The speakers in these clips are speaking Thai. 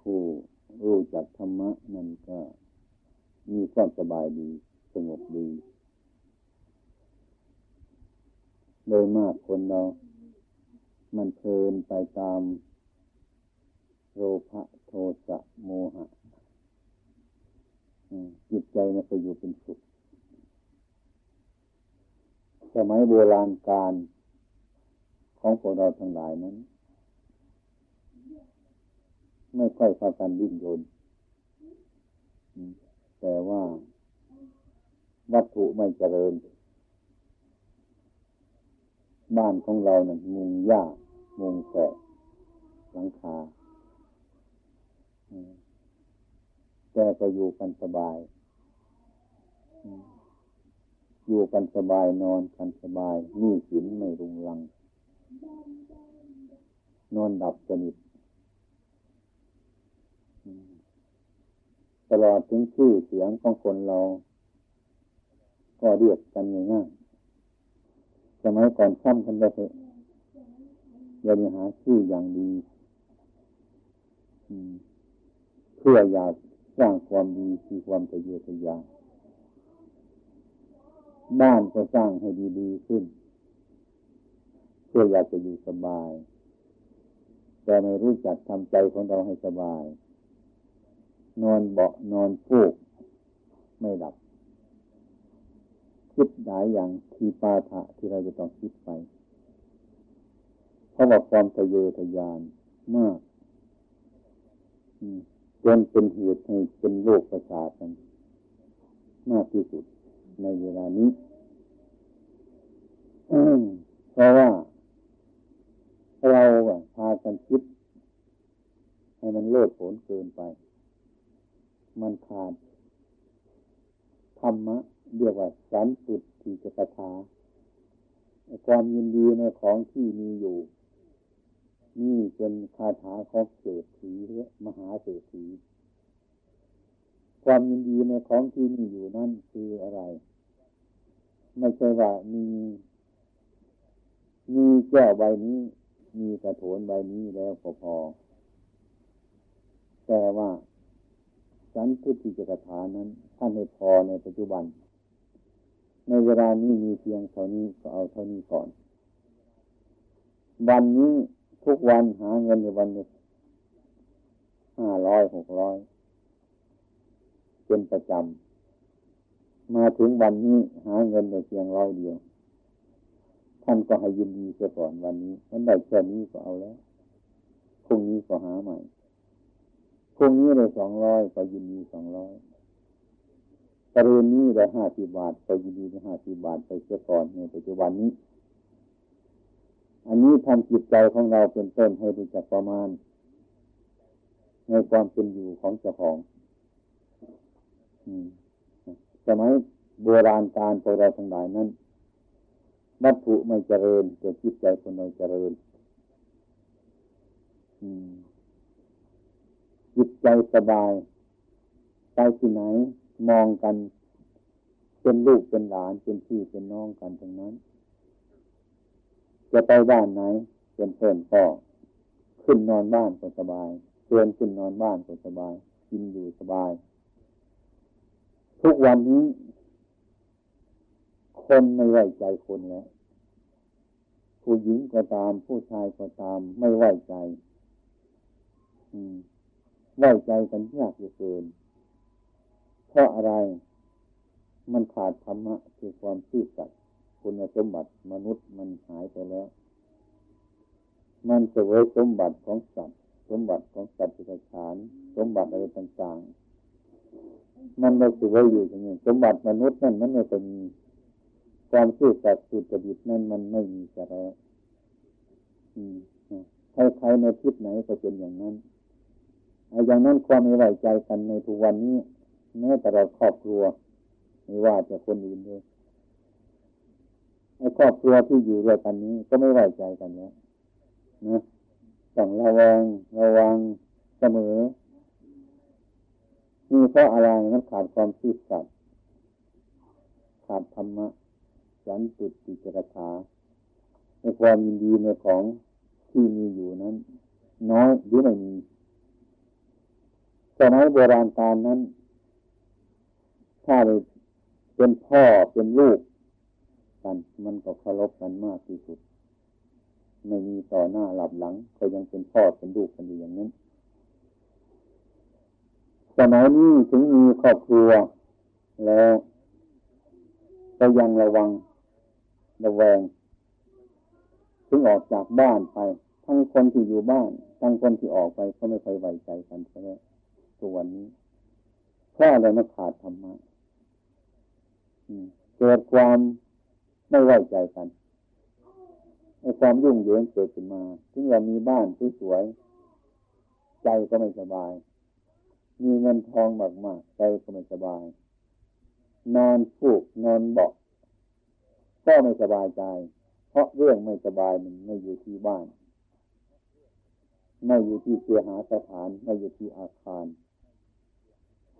ผู้รู้จักธรรมะนั่นก็มีความสบายดีสงบดี โดยมากคนเรา มันเพลินไปตาม โลภะโทสะโมหะจิตใจมันไปอยู่เป็นสุข สมัยโบราณการของพวกเราทั้งหลายนั้น ไม่ค่อยพากันดิ้นรนแต่ว่าวัตถุไม่เจริญ บ้านของเรานะ่ะมุงหญ้ามุงแสกหลังคาแต่ก็อยู่กันสบาย อยู่กันสบายนอนกันสบายนี่สินไม่รุงรัง นอนดับสนิท ตลอดถึงชื่อเสียงของคนเรา ก็เรียกกันง่ายๆสมัยก่อนซ้ำกันไปเถอะอย่าไปหาชื่ออย่างดีเพื่ออยากสร้างความดีคือความทะเยอทะยานบ้านก็สร้างให้ดีๆขึ้น เพื่ออยากจะอยู่สบาย แต่ไม่รู้จักทำใจของเราให้สบาย นอนเบาะนอนฟูก ไม่หลับ คิดหลายอย่างทีปาถะที่เราจะต้องคิดไป เพราะว่าความทะเยอทะยานมากจนเป็นเหตุให้เป็นโรคประสาทกันมากที่สุดในเวลานี้เพราะว่า เราพากันคิด ให้มันโลดผนเกินไป มันขาดธรรมะเรียกว่าสันตุติจกถาความยินดีในของที่มีอยู่ นี่เป็นคาถาของเศรษฐีหรือมหาเศรษฐีความยินดีในของที่มีอยู่นั่นคืออะไร ไม่ใช่ว่ามีมีแก้วใบนี้ มีกระโถนใบนี้แล้วพอ แต่ว่า สันพุทธิจกถานั้นท่านให้พอในปัจจุบัน ในเวลานี้มีเพียงเท่านี้ก็เอาเท่านี้ก่อน วันนี้ทุกวันหาเงินในวันนี้ห้าร้อยหกร้อยเป็นประจำมาถึงวันนี้หาเงินได้เพียงร้อยเดียว ท่านก็ให้ยินดีเสียก่อนวันนี้มันได้แค่นี้ก็เอาแล้วพรุ่งนี้ก็หาใหม่ พรุ่งนี้ได้สองร้อยไปยินดีสองร้อยปริญนี้ได้ห้าสิบบาท ไปยินดีได้ห้าสิบบาทไปเสียก่อนในปัจจุบันนี้ อันนี้ทำจิตใจของเราเป็นต้นให้รู้จักประมาณ ในความเป็นอยู่ของเจ้าของสมัยโบราณการพวกเราทั้งหลายนั้น วัตถุไม่เจริญแต่จิตใจคนเราเจริญ อืม จิตใจสบาย ไปที่ไหนมองกัน เป็นลูกเป็นหลานเป็นพี่เป็นน้องกันทั้งนั้น จะไปบ้านไหนเป็นเพื่อนพ่อขึ้นนอนบ้านก็สบายเพื่อนขึ้นนอนบ้านก็สบายกินอยู่สบาย ทุกวันนี้ คนไม่ไว้ใจคนแล้วผู้หญิงก็ตาม ผู้ชายก็ตาม ไม่ไว้ใจ อืม ไว้ใจกันยากเหลือเกิน เพราะอะไร มันขาดธรรมะคือความซื่อสัตย์คุณสมบัติมนุษย์มันหายไปแล้ว มันเสวยสมบัติของสัตว์ สมบัติของสัตว์ปิฉานสมบัติอะไรต่างๆ มันไม่เสวยอยู่อย่างนี้สมบัติมนุษย์นั่นมันไม่เป็นความซื่อสัตย์สุจริตนั่นมันไม่มีจะแล้วใครๆในทิศไหนก็เป็นอย่างนั้น อย่างนั้นความไม่ไว้ใจกันในทุกวันนี้แม้แต่เราครอบครัว ไม่ว่าจะคนอื่นเลยไอ้ครอบครัวที่อยู่ด้วยกันนี้ ก็ไม่ไว้ใจกันแล้วนะต้องระวังระวังเสมอนี่เพราะอะไรมันขาดความซื่อสัตย์ขาดธรรมะสันตุติจรถาในความยินดีในของที่มีอยู่นั้น น้อยหรือไม่มี สมัยโบราณกาลนั้น ถ้าเป็นพ่อเป็นลูกกันมันก็เคารพกันมากที่สุด ไม่มีต่อหน้าหลับหลัง ก็ยังเป็นพ่อเป็นลูกกันอยู่อย่างนั้น สมัยนี้ถึงมีครอบครัว แล้วก็ยังระวังระแวง ถึงออกจากบ้านไป ทั้งคนที่อยู่บ้าน ทั้งคนที่ออกไปก็ไม่ค่อยไว้ใจกันใช่ไหม ตัววันนี้เพราะอะไรมันขาดธรรมะเกิดความไม่ไว้ใจกันไอ้ความยุ่งเหยิงเกิดขึ้นมาถึงเรามีบ้านสวยๆใจก็ไม่สบาย มีเงินทองมากๆใจก็ไม่สบาย นอนฟูกนอนเบาก็ไม่สบายใจ เพราะเรื่องไม่สบายมันไม่อยู่ที่บ้าน ไม่อยู่ที่เสียหาสถาน ไม่อยู่ที่อาคาร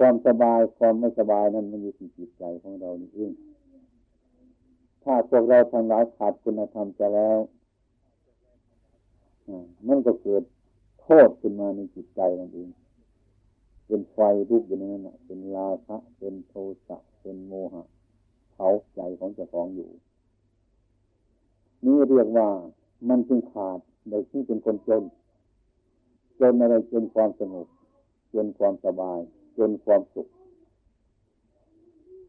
ความสบายความไม่สบายนั้นมันอยู่ที่จิตใจของเรานี่เองถ้าพวกเราทำร้ายขาดคุณธรรมจะแล้วมันก็เกิดโทษขึ้นมาในจิตใจเราเองเป็นไฟลุกอยู่ในนั้นเป็นลาภะเป็นโทสะเป็นโมหะเผาใจของเจ้าของอยู่ นี่เรียกว่ามันจึงขาดโดยที่เป็นคนจน จนอะไรจนความสงบจนความสบาย จนความสุข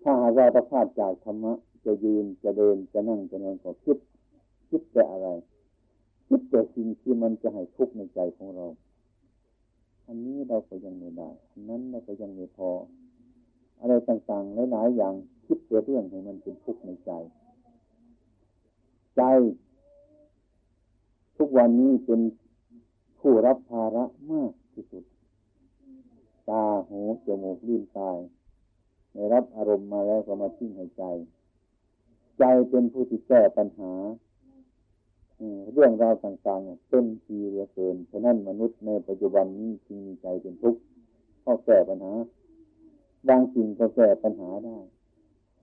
ถ้าหากเราประพาดจากธรรมะ จะยืนจะเดินจะนั่งจะนอนก็คิด คิดแต่อะไร คิดแต่สิ่งที่มันจะให้ทุกข์ในใจของเรา อันนี้เราก็ยังไม่ได้อันนั้นเราก็ยังไม่พอ อะไรต่างๆหลายๆอย่างคิดแต่เรื่องให้มันเป็นทุกข์ในใจ ใจ ทุกวันนี้เป็นผู้รับภาระมากที่สุด ตาหูจมูกลิ้นกายในรับอารมณ์มาแล้วก็มาทิ้งให้ใจ ใจเป็นผู้ที่แก้ปัญหาเรื่องราวต่างๆเต็มทีเหลือเกินฉะนั้นมนุษย์ในปัจจุบันนี้จึงมีใจเป็นทุกข์เพราะแก้ปัญหา บางสิ่งก็แก้ปัญหาได้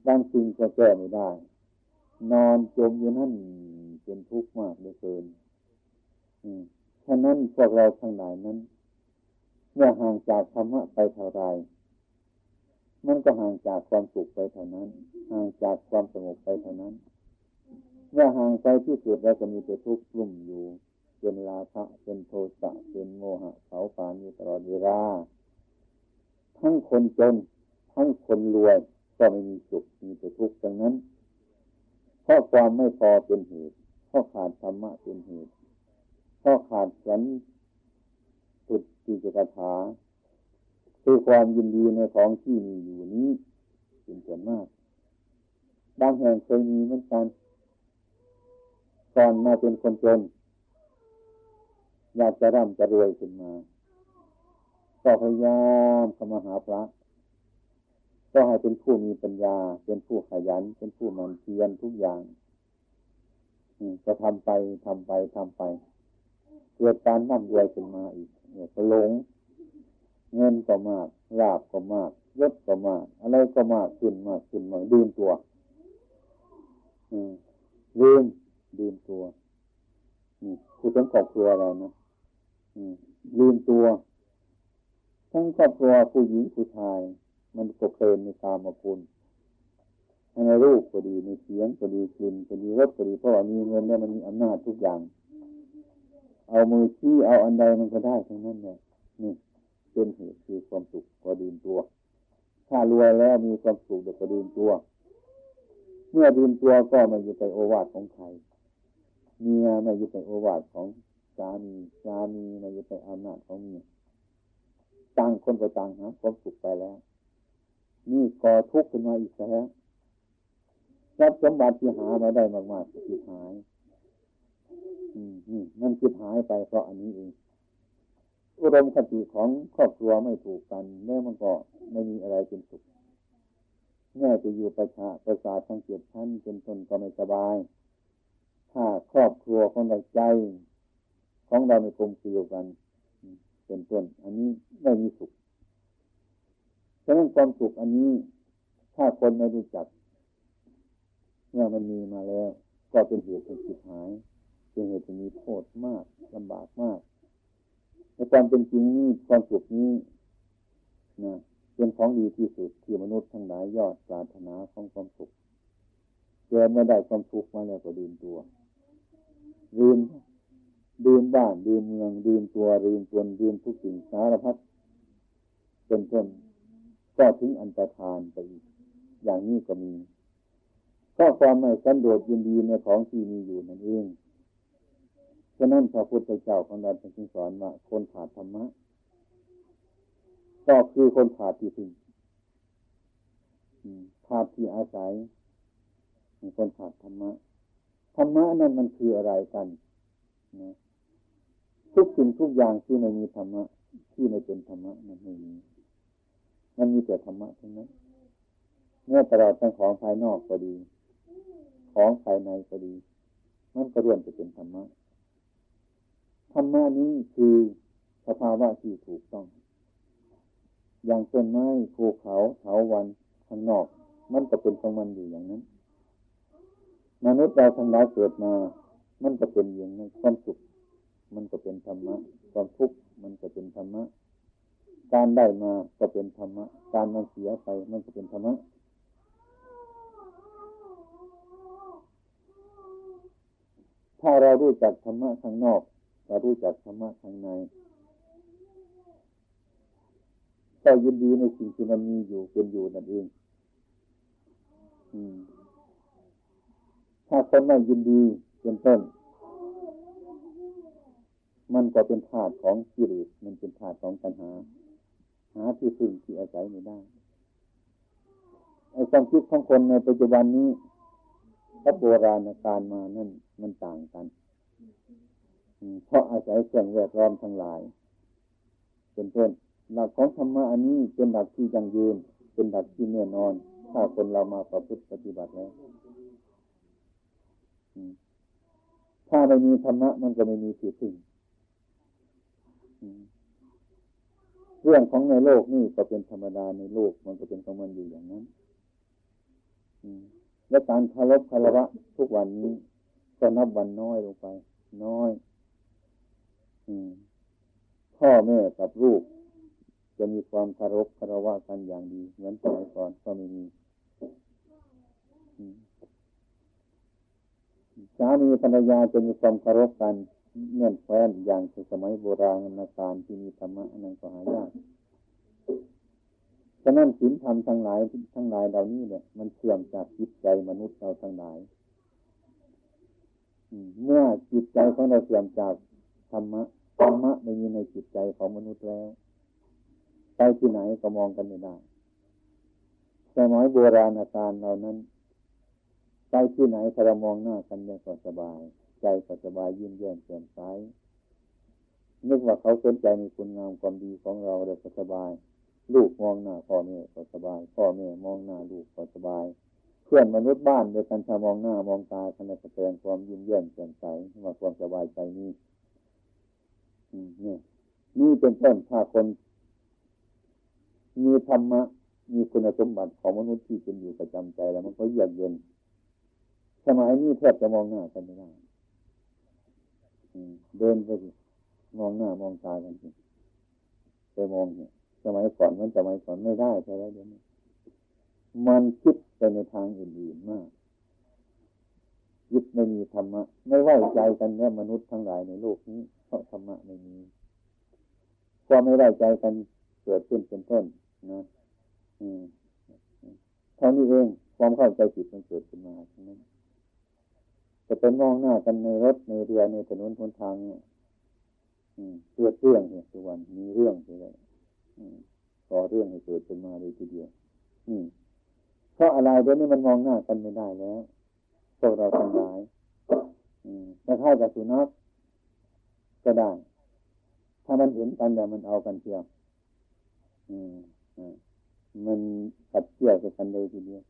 บางสิ่งก็แก้ไม่ได้ นอนจมอยู่นั่นเป็นทุกข์มากเหลือเกินฉะนั้นพวกเราทั้งหลายนั้น เมื่อห่างจากธรรมะไปเท่าไรมันก็ห่างจากความสุขไปเท่านั้น ห่างจากความสงบไปเท่านั้น เมื่อห่างไปที่สุดแล้วก็มีแต่ทุกข์กลุ่มอยู่ เป็นลาภะเป็นโทสะเป็นโมหะเขาปานอยู่ตลอดเวลาทั้งคนจน ทั้งคนรวยก็ไม่มีสุขมีแต่ทุกข์ดังนั้น เพราะความไม่พอเป็นเหตุเพราะขาดธรรมะเป็นเหตุเพราะขาดสัน ตุติจกถาคือความยินดีในของที่มีอยู่นี้เป็นส่วนมาก บางแห่งเคยมีเหมือนกันก่อนมาเป็นคนจน อยากจะร่ำจะรวยขึ้นมาก็พยายามเข้ามาหาพระก็ให้เป็นผู้มีปัญญา เป็นผู้ขยัน เป็นผู้มันเพียรทุกอย่างจะทำไปทำไปทำไป เกิดการนั่งรวยขึ้นมาอีก เนี่ยก็หลง เงินก็มากลาบก็มากยศก็มาก อะไรก็มากขึ้นมากขึ้นมากดื่มตัวลืมลืมตัวคือทั้งครอบครัวเรานะลืมตัว ทั้งครอบครัวผู้หญิงผู้ชาย มันก็เพลินในตามมาคุณในรูปก็ดีในเสียงก็ดีกลิ่นก็ดีรสก็ดีเพราะว่ามีเงินแล้วมันมีอำนาจทุกอย่าง เอามือชี้เอาอันใดมันก็ได้ทั้งนั้นเลยนี่เป็นเหตุคือความสุขก็ดื่มตัว ถ้ารวยแล้วมีความสุขเดี๋ยวก็ดื่มตัว เมื่อดื่มตัวก็ไม่อยู่ในโอวาทของใครเมียไม่อยู่ในโอวาทของสามีสามีไม่อยู่ในอำนาจของเมียต่างคนก็ต่างหาความสุขไปแล้ว นี่ก่อทุกข์ขึ้นมาอีกแล้วทรัพย์สมบัติที่หามาได้มากๆก็จิตหาย นี่มันจิตหายไปเพราะอันนี้เองอุดมคติของครอบครัวไม่ถูกกันแม่มันก็ไม่มีอะไรเป็นสุขแม่จะอยู่ประชาประสาททั้งเจ็ดชั้นเป็นต้นก็ไม่สบาย ถ้าครอบครัวของเราใจ ของเราไม่กลมเกลียวกัน เป็นต้นอันนี้ไม่มีสุขฉะนั้นความสุขอันนี้ ถ้าคนไม่รู้จัก เมื่อมันมีมาแล้ว ก็เป็นเหตุเป็นจิตหาย เป็นเหตุที่มีโทษมากลำบากมากในความเป็นจริงนี้ความสุขนี้นะเป็นของดีที่สุดที่มนุษย์ทั้งหลายยอดปรารถนาของความสุขเกิดไม่ได้ความทุกข์มาแล้วก็ดืมตัวดืมดืมบ้านดืมเมืองดืมตัวดืมตนดืมทุกสิ่งสารพัดเป็นต้นก็ถึงอันตรธานไปอีกอย่างนี้ก็มีก็ความไม่สันโดษยินดีในของที่มีอยู่นั่นเอง ฉะนั้นพระพุทธเจ้าของเราจึงสอนว่าคนขาดธรรมะ ก็คือคนขาดที่พึ่งขาดที่อาศัยคนขาดธรรมะธรรมะนั่นมันคืออะไรกันนะทุกสิ่งทุกอย่างที่ไม่มีธรรมะ ที่ไม่เป็นธรรมะมันไม่มีมันมีแต่ธรรมะทั้งนั้นเมื่อตลอดทั้งของภายนอกก็ดี ของภายในก็ดี มันก็ร่วมจะเป็นธรรมะ ธรรมะนี้คือสภาวะที่ถูกต้อง อย่างต้นไม้ภูเขาเถาวันข้างนอก มันก็เป็นของมันอยู่อย่างนั้น มนุษย์เราทั้งหลายเกิดมา มันก็เป็นอย่างนั้นความสุข มันก็เป็นธรรมะ ความทุกข์มันก็เป็นธรรมะ การได้มาก็เป็นธรรมะ การมันเสียไปมันก็เป็นธรรมะถ้าเรารู้จักธรรมะข้างนอก เรารู้จักธรรมะข้างในก็ยินดีในสิ่งที่มันมีอยู่เป็นอยู่นั่นเองถ้าคนไม่ยินดีเป็นต้น มันก็เป็นธาตุของกิเลสมันเป็นธาตุของปัญหา หาที่พึ่งที่อาศัยไม่ได้ไอ้ความคิดของคนในปัจจุบันนี้กับโบราณการมานั่นมันต่างกัน เพราะอาศัยเครื่องแวดล้อมทั้งหลาย เป็นต้นหลักของธรรมะอันนี้เป็นหลักที่ยังยืน เป็นหลักที่แน่นอน ถ้าคนเรามาประพฤติปฏิบัติแล้วถ้าไม่มีธรรมะมันก็ไม่มีที่พึ่งเรื่องของในโลกนี่ก็เป็นธรรมดาในโลกมันก็เป็นของมันอยู่อย่างนั้นและการคารพคารวะทุกวันนี้ก็นับวันน้อยลงไป น้อย พ่อแม่กับลูก จะมีความคารพคารวะกันอย่างดี เหมือนสมัยก่อนก็ไม่มีสามีภรรยาจะมีความคารพกันเงื่อนแฟ้นอย่างสมัยโบราณนาการที่มีธรรมะนั้นก็หายากฉะนั้นศีลธรรมทั้งหลายทั้งหลายเหล่านี้เนี่ย มันเชื่อมจากจิตใจมนุษย์เราทั้งหลายเมื่อจิตใจของเราเสื่อมจากธรรมะ ธรรมะไม่มีในจิตใจของมนุษย์แล้ว ไปที่ไหนก็มองกันไม่ได้สมัยโบราณอาการเหล่านั้น ไปที่ไหนถ้าเรามองหน้ากันเนี่ยก็สบาย ใจก็สบายยิ้มแย้มแจ่มใสนึกว่าเขาสนใจในคุณงามความดีของเราเราก็สบาย ลูกมองหน้าพ่อแม่ก็สบาย พ่อแม่มองหน้าลูกก็สบาย เพื่อนมนุษย์บ้านโดยกันถ้ามองหน้า มองตาขณะแสดงความยิ้มแย้มแจ่มใสว่าความสบายใจนี้ นี่นี่เป็นต้นถ้าคน มีธรรมะ มีคุณสมบัติของมนุษย์ที่เป็นอยู่ประจำใจแล้ว มันก็เยือกเย็น สมัยนี้แทบจะมองหน้ากันไม่ได้เดินไปมองหน้ามองตากันสิไปมองเนี่ยสมัยก่อนมันสมัยก่อนไม่ได้ใช่ไหมเดี๋ยวนี้มันคิดไปในทางอื่นๆมากยึดไม่มีธรรมะ ไม่ไว้ใจกันเนี่ยมนุษย์ทั้งหลายในโลกนี้ เพราะธรรมะไม่มีความไม่ไว้ใจกันเกิดขึ้นเป็นต้นนะอืมเท่านี้เองความเข้าใจผิดมันเกิดขึ้นมาใช่ไหมจะเป็นมองหน้ากันในรถในเรือในถนนทนทางเนี่ยเกิดเรื่องเนี่ยทุกวันมีเรื่องเลยก่อเรื่องให้เกิดขึ้นมาเลยทีเดียวอืมเพราะอะไรเดี๋ยวนี้มันมองหน้ากันไม่ได้แล้วพวกเราทั้ายแต่ถ้ากับสุนัข ก็ได้ ถ้ามันเห็นกันแล้วมันเอากันเที่ยวมันขัดเกี่ยวกันเลยทีเดียว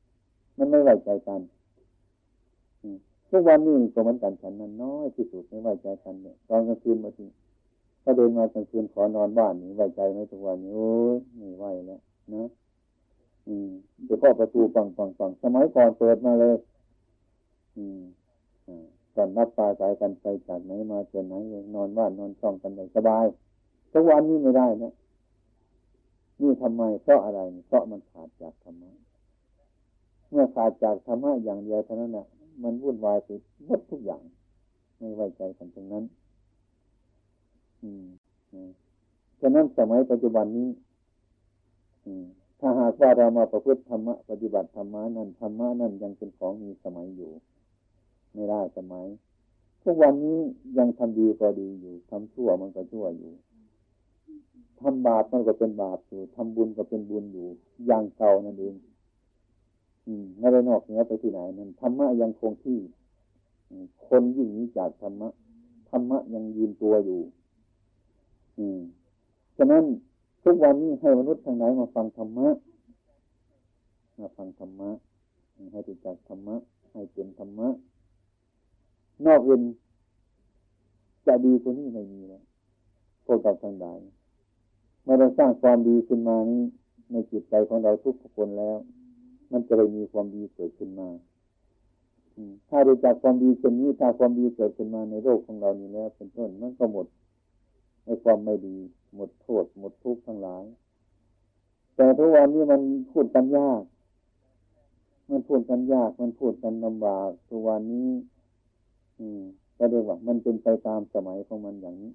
มันไม่ไว้ใจกันทุกวันนี้ก็มือนกันฉันนั้นน้อยที่สุดไม่ไว้ใจกันเนี่ยตอนกลางคืนมาทีถ้าเดินมากลางคืนขอนอนบ้านนี่ไว้ใจไหมทุกวันนี้โอ้ยไม่ไหวแล้วนะอืมเดี๋ยวก็ประตูฟังฟังฟังสมัยก่อนเปิดมาเลย อืมอ่า กันรับปลาสายกันไปจากไหนมาจากไหนนอนบ้านนอนช่องกันได้สบายทุกวันนี้ไม่ได้นะนี่ทำไมเพราะอะไร เพราะมันขาดจากธรรมะเมื่อขาดจากธรรมะอย่างเดียวเท่านั้นนะมันวุ่นวายไปหมดทุกอย่าง ไม่ไว้ใจกันตรงนั้น อืมฉะนั้นสมัยปัจจุบันนี้ถ้าหากว่าเรามาประพฤติธรรมะปฏิบัติธรรมะนั้นธรรมะนั้นยังเป็นของมีสมัยอยู่ ไม่ได้สมัยทุกวันนี้ยังทำดีก็ดีอยู่ทำชั่วมันก็ชั่วอยู่ทำบาปมันก็เป็นบาปอยู่ทำบุญก็เป็นบุญอยู่ อย่างเก่านั่นเองอืมไม่ได้นอกเหนือไปที่ไหนนั่นธรรมะยังคงที่คนยิ่งนี้จากธรรมะธรรมะยังยืนตัวอยู่ อืมฉะนั้นทุกวันนี้ให้มนุษย์ทางไหนมาฟังธรรมะมาฟังธรรมะให้ติดจากธรรมะให้เป็นธรรมะ นอกอื่นจะดีกว่านี้ไม่มีแล้วพวกเราทั้งหลายเมื่อเราสร้างความดีขึ้นมานี้ในจิตใจของเราทุกคนแล้ว มันจะได้มีความดีเกิดขึ้นมาถ้ารู้จักความดีเช่นนี้ถ้าความดีเกิดขึ้นมาในโลกของเรานี้แล้วเป็นต้นมันก็หมดในความไม่ดี หมดโทษ หมดทุกข์ทั้งหลาย แต่ทุกวันนี้มันพูดกันยาก มันพูดกันยาก มันพูดกันลำบากทุกวันนี้ ก็เรียกว่า มันเป็นไปตามสมัยของมันอย่างนี้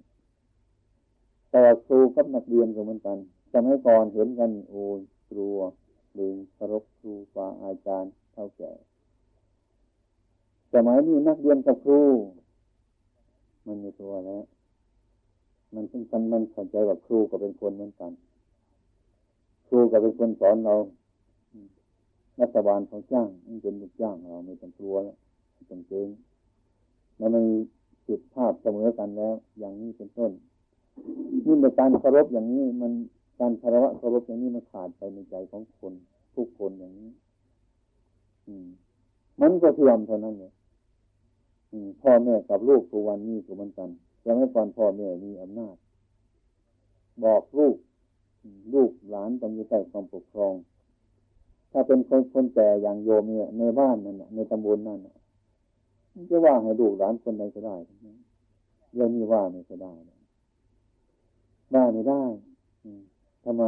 แต่ครูกับนักเรียนก็เหมือนกันสมัยก่อนเห็นกัน โอ้ยครัวหรือเคารพครูฟาอาจารย์เท่าแก่สมัยนี้นักเรียนกับครู มันมีตัวแล้วมันเป็นกันมันเข้าใจว่าครูก็เป็นคนเหมือนกัน ครูก็เป็นคนสอนเรารัฐบาลเขาจ้างมันเป็นลูกจ้างเราไม่ต้องกลัวแล้วต้องเกรง แล้วมันจุดภาพเสมอกันแล้ว อย่างนี้เป็นต้นนี่เป็นการเคารพอย่างนี้มันการคารวะเคารพอย่างนี้มันขาดไปในใจของคนทุกคนอย่างนี้ อืม มันก็เทียมเท่านั้นเลยพ่อแม่กับลูกทุกวันนี้ก็เหมือนกันสมัยก่อนพ่อแม่มีอำนาจ บอกลูก ลูกหลานต้องอยู่ใต้ความปกครอง ถ้าเป็นคนคนแก่อย่างโยมเนี่ยในบ้านนั่นในตำบลนั่น จะว่าให้ลูกหลานคนใดก็ได้เรื่องนี้ว่าไม่ก็ได้ว่าไม่ได้ทำไม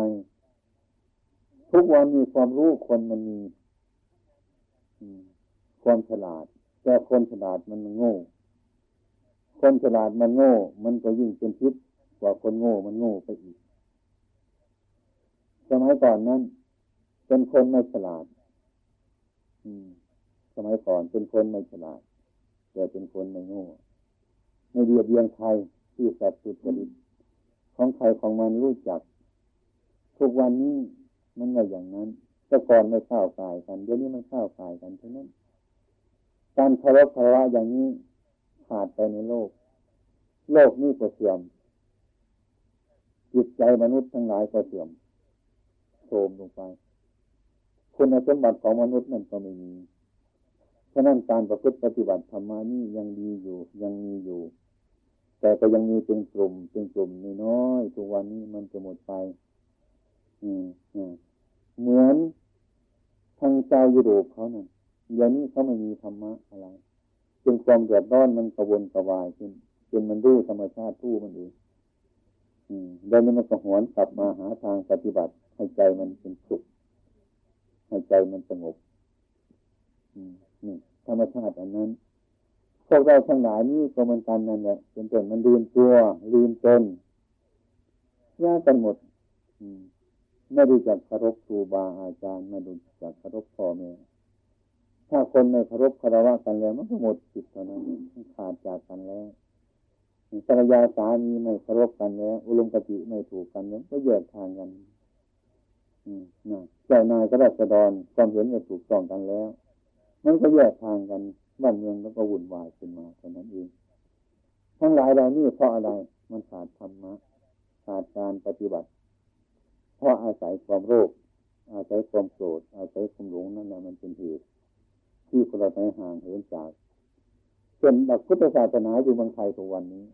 ทุกวันมีความรู้คนมันมีความฉลาด แต่คนฉลาดมันโง่ คนฉลาดมันโง่ มันก็ยิ่งเป็นพิษกว่าคนโง่มันโง่ไปอีกสมัยก่อนนั้นเป็นคนไม่ฉลาด อืม สมัยก่อนเป็นคนไม่ฉลาด แต่เป็นคนไม่โง่ไม่เบียดเบียนใครที่สัตว์สุดจริตของใครของมันรู้จัก ทุกวันนี้มันไม่อย่างนั้นแต่ก่อนไม่เข้ากายกันเดี๋ยวนี้มันเข้ากายกันเท่านั้น การเคารพคารวะอย่างนี้ขาดไปในโลก โลกนี้ก็เสื่อมจิตใจมนุษย์ทั้งหลายก็เสื่อมโทมลงไป คุณสมบัติของมนุษย์นั่นก็ไม่มี ฉะนั้นการประพฤติปฏิบัติธรรมานี่ยังดีอยู่ ยังมีอยู่ แต่ก็ยังมีเป็นกลุ่ม เป็นกลุ่มน้อยทุกวันนี้มันจะหมดไปอืมเหมือนทางชาวยุโรปเขานี่ยเดี๋ยวนี้เขาไม่มีธรรมะอะไรจนความเดือดร้อนมันกระวนกระวายขึ้นจนมันรู้ธรรมชาติทู่มันเองแล้วนี้มันก็หวนกลับมาหาทางปฏิบัติ ให้ใจมันเป็นสุขให้ใจมันสงบ นี่ธรรมชาติอันนั้น พวกเราทั้งหลายนี่ก็มันกันนั่นแหละเป็นต้นมันลืมตัวลืมตนยากกันหมดไม่รู้จักเคารพครูบาอาจารย์ไม่รู้จักเคารพพ่อแม่ถ้าคนไม่เคารพคารวะกันแล้ว มันก็หมดจิตเท่านั้นขาดจากกันแล้วภรรยาสามีไม่เคารพกันแล้วอุลมกติไม่ถูกกันแล้วก็แยกทางกัน อืมนะเจ้านายก็รัศดรความเห็นไม่ถูกต้องกันแล้ว มันก็แยกทางกันบ้านเมืองแล้วก็วุ่นวายขึ้นมาเท่านั้นเองทั้งหลายเหล่านี้เพราะอะไร มันขาดธรรมะขาดการปฏิบัติ เพราะอาศัยความโลภอาศัยความโกรธอาศัยความหลงนั่นแหละมันเป็นเหตุที่คนเราไปห่างเหินจากเช่นหลักพุทธศาสนาอยู่เมืองไทยทุกวันนี้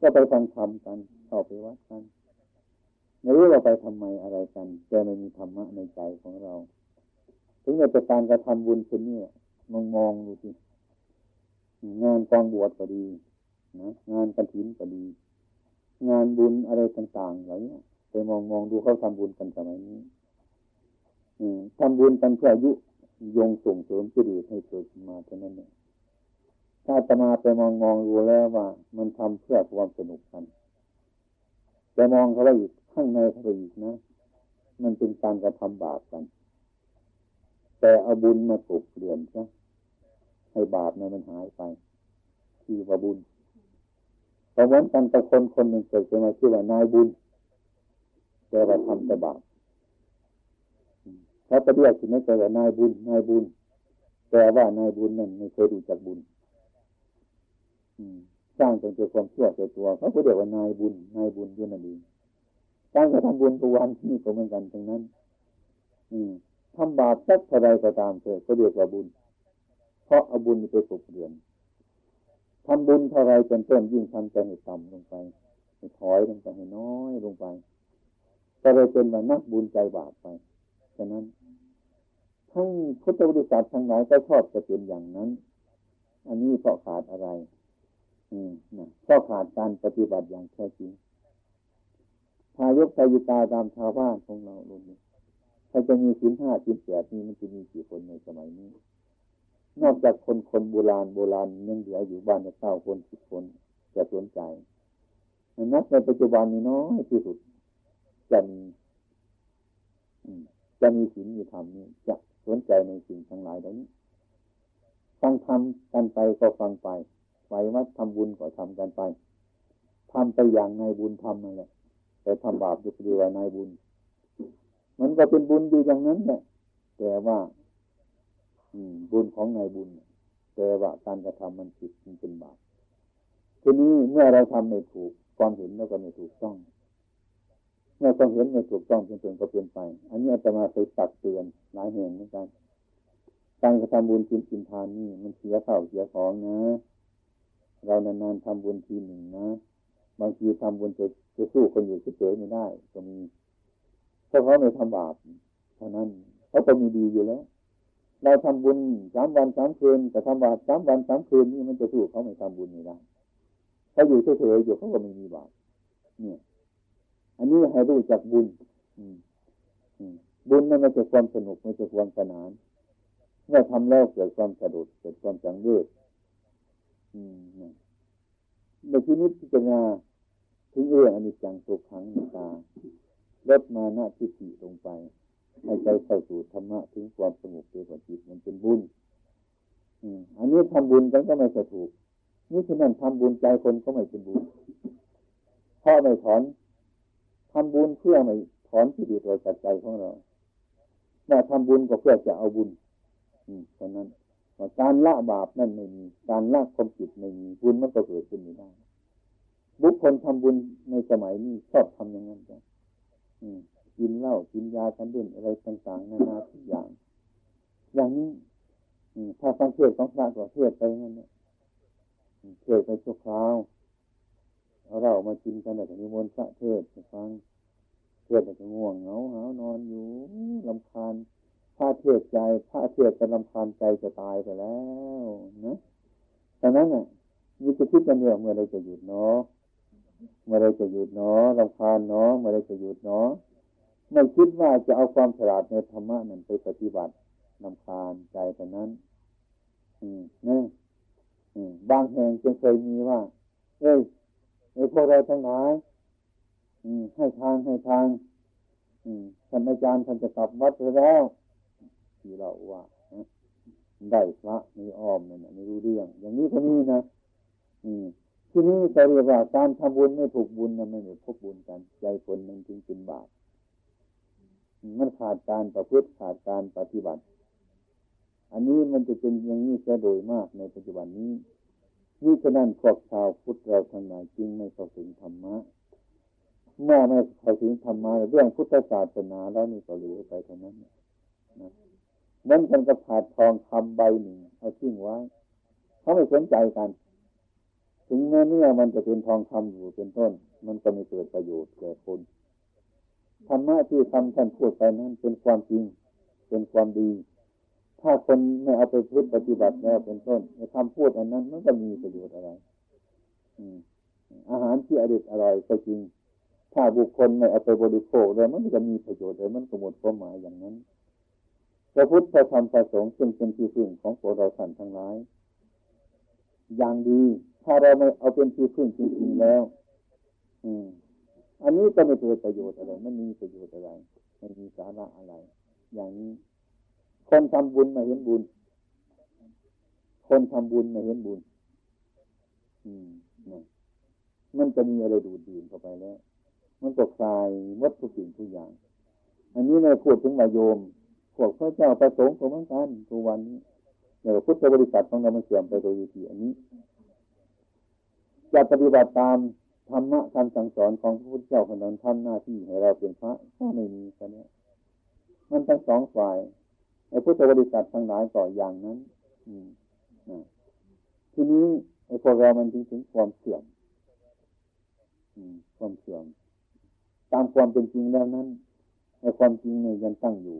ก็ไปฟังธรรมกันเข้าไปวัดกันไม่รู้ว่าไปทำไมอะไรกันแต่ไม่มีธรรมะในใจของเรา ถึงจะการกระทำบุญเช่นนี้มองมองดูสิงานกองบวชก็ดีนะงานกระถินก็ดี งานบุญอะไรต่างๆเหล่านี้แมองมองดูเขาทำบุญกันสมัยนี้ทำบุญกันเพื่ออายุยงส่งเสริมจิตให้เกิดมาเท่านั้นเนี่ยถ้าจะมาไปมองมองดูแล้วว่า มันทำเพื่อความสนุกกันจะมองเขาไปอีกข้างในเขาไปอีกนะ มันเป็นการกระทำบาปกัน แต่เอาบุญมากเกลื่อนซะให้บาปนั้นมันหายไป ที่ว่าบุญเพราะวันกันกับคนคนหนึ่งเกิดขึ้นมาชื่อว่านายบุญแต่ว่าทำแต่บาปเขาไปเรียกถึงไม่แต่ว่านายบุญนายบุญแต่ว่านายบุญนั่นไม่เคยดูจักบุญสร้างเป็นตัวความเชั่วตัวตัวเขาก็เรียกว่านายบุญนายบุญด้วยนั่นเองการกระทำบุญตัววันที่ก็เหมือนกันทั้งนั้น อืม ทำบาปสักเท่าไรก็ตามเถอะก็เรียกว่าบุญ เพราะเอาบุญไปกบเรือนทำบุญเท่าไรจนต้นยิ่งทำใจให้ต่ำลงไปให้ถอยลงไปให้น้อยลงไปก็เลยเป็นว่านักบุญใจบาปไปฉะนั้นทั้งพุทธบริษัททั้งหลายก็ชอบจะเป็นอย่างนั้น อันนี้เพราะขาดอะไร อืมนะเพราะขาดการปฏิบัติอย่างแท้จริงทายกทายิกาตามชาวบ้านของเราลุนี้ ถ้าจะมีสินห้าสินแปดนี้มันจะมีกี่คนในสมัยนี้ นอกจากคนคนโบราณโบราณยังเหลืออยู่บ้านละเก้าคนสิบคนจะสนใจนักในปัจจุบันนี้น้อยที่สุดจะมีจะมีศีลมีธรรมนี่จะสนใจในสิ่งทั้งหลายเหล่านี้ฟังทำกันไปก็ฟังไปไหววัดทำบุญก็ทำกันไปทำไปอย่างในบุญทำนั่นแหละแต่ทำบาปอยู่ดีว่านายบุญ มันก็เป็นบุญอยู่อย่างนั้นแหละแต่ว่าบุญของนายบุญ แต่ว่าการกระทำมันผิดมันเป็นบาปทีนี้เมื่อเราทำไม่ถูกความเห็นแล้วก็ไม่ถูกต้อง เมื่อความเห็นไม่ถูกต้องจนๆก็เปลี่ยนไป อันนี้อาจะมาเคยตักเตือนหลายแห่งเหมือนกันการกระทำบุญกินกินทานนี่มันเสียข้าวเสียของนะ เรานานๆทำบุญทีหนึ่งนะ บางทีทำบุญจะจะสู้คนอยู่เฉยๆไม่ได้ก็มี เพราะเขาไม่ทำบาปเท่านั้นเขาก็มีดีอยู่แล้ว เราทำบุญสามวันสามคืนแต่ทำบาปสามวันสามคืนนี่มันจะสู้เขาไม่ทำบุญไม่ได้เขาอยู่เฉยๆอยู่เขาก็ไม่มีบาปเนี่ย อันนี้ให้รู้จักบุญบุญนั่นไม่ใช่ความสนุกไม่ใช่ความสนานเมื่อทำแล้วเกิดความสะดุดเกิดความสังเวชในที่นี้พิจารณาถึงเรื่องอนิจจังตุขังนิตา ลดมาหน้าทิฏฐิลงไป ให้ใจเข้าสู่ธรรมะถึงความสงบเกิดจิตมันเป็นบุญอันนี้ทำบุญกันก็ไม่ถูก นี่ฉะนั้นทำบุญใจคนก็ไม่เป็นบุญเพราะไม่ถอนทำบุญเพื่อไม่ถอนที่ดีตัวจากใจของเราแม่ทำบุญก็เพื่อจะเอาบุญ อืมฉะนั้นการละบาปนั่นไม่มี การละความผิดไม่มีบุญมันก็เกิดขึ้นไม่ได้ บุคคลทำบุญในสมัยนี้ชอบทำอย่างนั้นจ้ะ กินเหล้ากินยาทันเด่นอะไรต่างๆนานาทุกอย่าง อย่างนี้ถ้าฟังเทศของพระก็เทศไปงั้นเนี่ยเทศไปชั่วคราวเอาเรามากินกันแต่นิมนต์พระเทศฟังเทศแต่ง่วงเหงาหานอนอยู่ลำคาญพระเทศใจพระเทศจะลำคาญใจจะตายไปแล้วนะดังนั้นอะมีจะคิดกันเนี่ยเมื่อไรจะหยุดเนาะ เมื่อไรจะหยุดเนาะลำคาญเนาะเมื่อไรจะหยุดเนาะไม่คิดว่าจะเอาความฉลาดในธรรมะนั้นไปปฏิบัติลำคาญใจแต่นั้น อืมนี่อืมบางแห่งจึงเคยมีว่า เอ้ยในพวกเราทั้งหลายให้ทางให้ทางท่านอาจารย์ท่านจะกลับวัดไปแล้วที่เราว่าได้พระมีอ้อมนั่นไม่รู้เรื่อง อย่างนี้ก็มีนะ ที่นี้จะเรียกว่าการทำบุญไม่ถูกบุญนะไม่ได้พบบุญกันใจคนมันจึงเป็นบาปมันขาดการประพฤติขาดการปฏิบัติ อันนี้มันจะเป็นอย่างนี้แค่โดยมากในปัจจุบันนี้นี่ฉะนั้นพวกชาวพุทธเราทั้งหลายจึงไม่เข้าถึงธรรมะเมื่อไม่เข้าถึงธรรมะเรื่องพุทธศาสนาแล้วนี่ก็เหลือไปเท่านั้นนะนั่นกันกระผาดทองคำใบหนึ่งเอาทิ้งไว้เขาไม่สนใจกัน ถึงแม้เนื้อมันจะเป็นทองคำอยู่เป็นต้น มันก็ไม่เกิดประโยชน์แก่คนธรรมะที่ทำท่านพูดไปนั้นเป็นความจริง เป็นความดี ถ้าคนไม่เอาไปพูดปฏิบัติแล้วเป็นต้นในคำพูดอันนั้น มันก็มีประโยชน์อะไรอาหารที่อร่อยอร่อยก็จริง ถ้าบุคคลไม่เอาไปบริโภคเลยมันจะมีประโยชน์เลยมันก็หมดความหมายอย่างนั้นพระพุทธธรรมประสงค์ซึ่งเป็นที่พึ่งของพวกเราท่านทั้งหลาย อย่างดี ถ้าเราไม่เอาเป็นที่พึ่งจริงๆแล้ว อืม อันนี้ก็ไม่เกิดประโยชน์อะไรไมันมีประโยชน์อะไรไม่มีสาระอะไร อย่างนี้ คนทำบุญมาเห็นบุญ คนทำบุญมาเห็นบุญ อืมนะมันจะมีอะไรดูดดื่มเข้าไปแล้ว มันก็คลายวัตถุสิ่งทุกอย่าง อันนี้ในพูดถึงมาโยม พวกพระเจ้าประสงค์ของมันกันทุกวันนี้ในพุทธบริษัทของเรามันเสื่อมไปโดยวิธีอันนี้ จะปฏิบัติตามธรรมะคำสั่งสอนของพระพุทธเจ้าคนนั้นทำหน้าที่ให้เราเป็นพระก็ไม่มีกันเนี้ยมันทั้งสองฝ่ายไอ้พุทธบริษัททั้งหลายต่ออย่างนั้น อืมทีนี้ไอ้พวกเรามันจึงถึงความเสื่อมความเสื่อม ตามความเป็นจริงแล้วนั้นไอ้ความจริงเนี่ยยังตั้งอยู่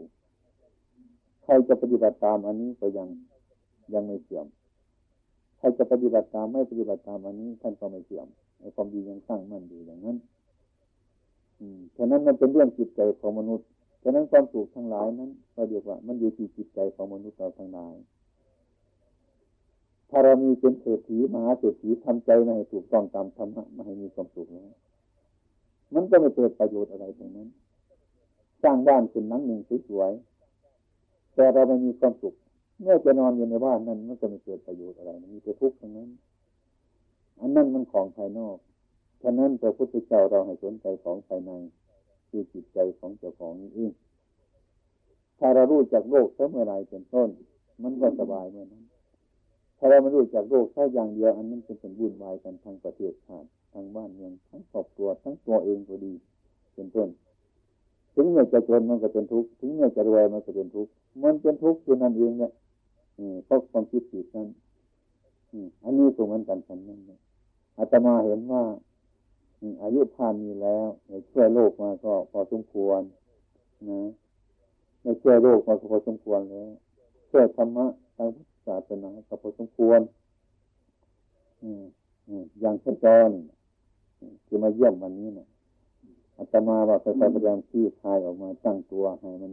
ใครจะปฏิบัติตามอันนี้ก็ยังยังไม่เสื่อม รจะปฏิบัติตามไม่ปฏิบัติตามอันนี้ ท่านก็ไม่เสื่อมความดียังตั้างมั่นอยู่อย่างนั้น อืมฉะนั้นมันเป็นเรื่องจิตใจของมนุษย์ฉะนั้นความสุขทั้งหลายนั้นเราเรียกว่า มันอยู่ที่จิตใจของมนุษย์เราทั้งหลาย ถ้าเรามีเป็นเศรษฐีมหาเศรษฐีทำใจไม่ให้ถูกต้องตามธรรมะไม่ให้มีความสุขแล้วมันก็ไม่เกิดประโยชน์อะไรตรงนั้น สร้างบ้านเป็นหลังหนึ่งสวยๆแต่เราไม่มีความสุข เมื่อจะนอนอยู่ในบ้านนั้นมันก็ไม่เกิดประโยชน์อะไรมันมีแต่ทุกข์ทั้งนั้น อันนั้นมันของภายนอกฉะนั้นพระพุทธเจ้าเราให้สนใจของภายในคือจิตใจของเจ้าของนี้เองถ้าเรารู้จักโลกเมื่อไรเป็นต้น มันก็สบายเมื่อนั้น ถ้าเราไม่รู้จักโลกแค่อย่างเดียวอันนั้นเป็นผลบุญวายกันทางประเทศชาติทางบ้านเมืองทั้งครอบครัวทั้งตัวเองก็ดี เป็นต้น ถึงเมื่อจะจนมันก็เป็นทุกข์ถึงเมื่อจะรวยมันก็เป็นทุกข์มันเป็นทุกข์คือนั่นเองเนี่ย เพราะความคิดผิดนั้นอันนี้ตรงนั้นกันฉันนั่นเนี่ยอาตมาเห็นว่าอายุผ่านมีแล้วช่วยโลกมาก็พอสมควรนะในช่วยโลกมาก็พอสมควรแล้วช่วยธรรมะทางศาสนาก็พอสมควรอย่างพระจรคือมาเยี่ยมวันนี้นะอาตมาว่าไปพยายามที่คลายออกมาตั้งตัวให้มัน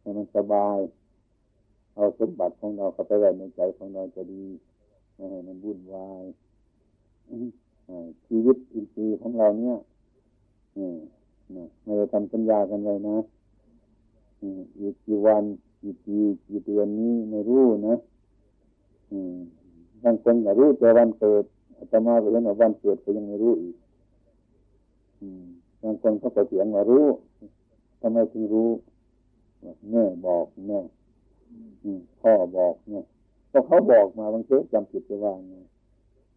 ให้มันสบาย เอาสมบัติของเราเข้าไปไว้ในใจของเราจะดีไม่ให้มันวุ่นวายชีวิตอินทรีย์ของเราเนี่ยไม่ได้ทำสัญญากันเลยนะอีกกี่วันกี่ปีกี่เดือนนี้ไม่รู้นะบางคนก็รู้แต่วันเกิดอาตมาไปเห็นว่าวันเกิดก็ยังไม่รู้อีกบางคนเขาก็เสียงว่ารู้ทำไมถึงรู้แม่บอกแม่ พ่อบอกเนี่ยพอเขาบอกมาบางทีจำผิดไปว่าไง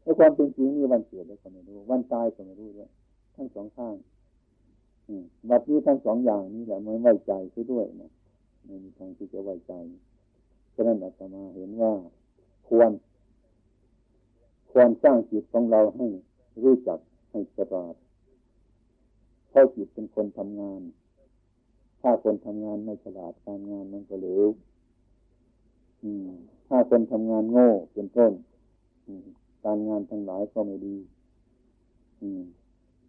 ในความเป็นจริงมีวันเกิดแล้วก็ไม่รู้ วันตายก็ไม่รู้ด้วยทั้งสองข้างบัดนี้ทั้งสองอย่างนี้แหละไม่ไว้ใจซะด้วยนะไม่มีทางที่จะไว้ใจฉะนั้นอาตมาเห็นว่า ควร ควรสร้างจิตของเราให้รู้จักให้ฉลาดเพราะจิตเป็นคนทำงาน ถ้าคนทำงานไม่ฉลาดการงานมันก็เหลว ถ้าคนทำงานโง่เป็นต้นการงานทั้งหลายก็ไม่ดี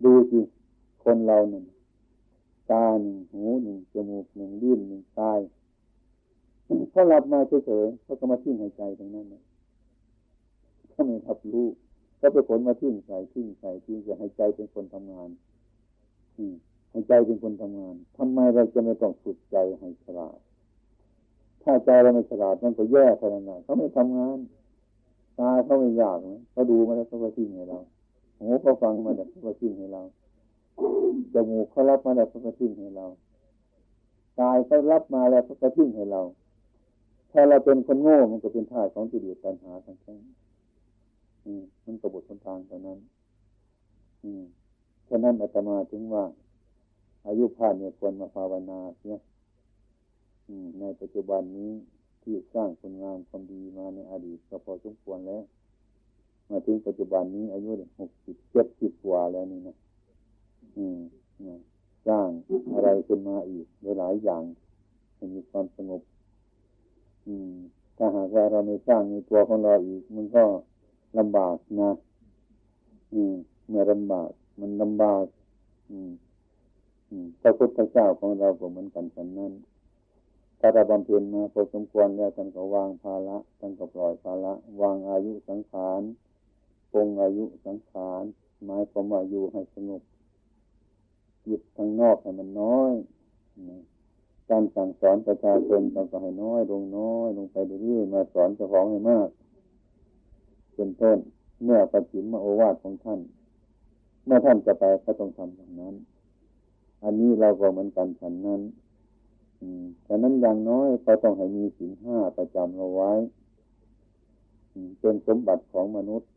ดูสิคนเราหนึ่งตาหนึ่งหูหนึ่งจมูกหนึ่งลิ้นหนึ่งกายเขาหลับมาเฉยๆเขาก็มาทิ้งหายใจตรงนั้นนะเขาไม่ทับรู้เขาไปผลมาทิ้งใส่ทิ้งใส่ทิ้งจะให้ใจเป็นคนทำงาน อืมให้ใจเป็นคนทำงานทำไมเราจะไม่ต้องฝึกใจให้ฉลาด ถ้าใจเราไม่ฉลาดมันก็แย่ขนาดนั้นเขาไม่ทำงานตาเขาไม่อยากนะเขาดูมาแล้วเขาก็ทิ้งให้เราหูเขาฟังมาแล้วเขาก็ทิ้งให้เราจมูกเขารับมาแล้วเขาก็ทิ้งให้เรากายเขารับมาแล้วเขาก็ทิ้งให้เรา ถ้าเราเป็นคนโง่มันก็เป็นท่าของจิตเดือดปัญหาทั้งนั้นมันกบฏทนทางเท่านั้น อืมฉะนั้นอาตมาถึงว่า อายุผ่านเนี่ยควรมาภาวนาเนี่ย ในปัจจุบันนี้ที่สร้างคนงานความดีมาในอดีตก็พอสมควรแล้ว มาถึงปัจจุบันนี้อายุหกสิบเจ็ดสิบกว่าแล้วนี่นะอืมสร้างอะไรขึ้นมาอีกหลายอย่างให้มีความสงบ อืม ถ้าหากว่าเราไม่สร้างในตัวของเราอีก มันก็ลำบากนะ อืม เมื่อลำบาก มันลำบากพระพุทธเจ้าของเราก็เหมือนกันฉันนั้น ถ้าเราบำเพ็ญมาพอสมควรแล้วท่านก็วางภาระท่านก็ปล่อยภาระวางอายุสังขารปงอายุสังขารหมายความว่าอยู่ให้สงบจิตทางนอกให้มันน้อยการสั่งสอนประชาชนเราก็ให้น้อย ลงน้อย ลงไปเรื่อยๆมาสอนเจ้าของให้มากเป็นต้น เมื่อปฏิมาโอวาทของท่าน เมื่อท่านจะไปก็ต้องทำอย่างนั้น อันนี้เราก็เหมือนกันฉันนั้น แต่นั้นอย่างน้อยก็ต้องให้มีสินห้าประจำเราไว้เป็นสมบัติของมนุษย์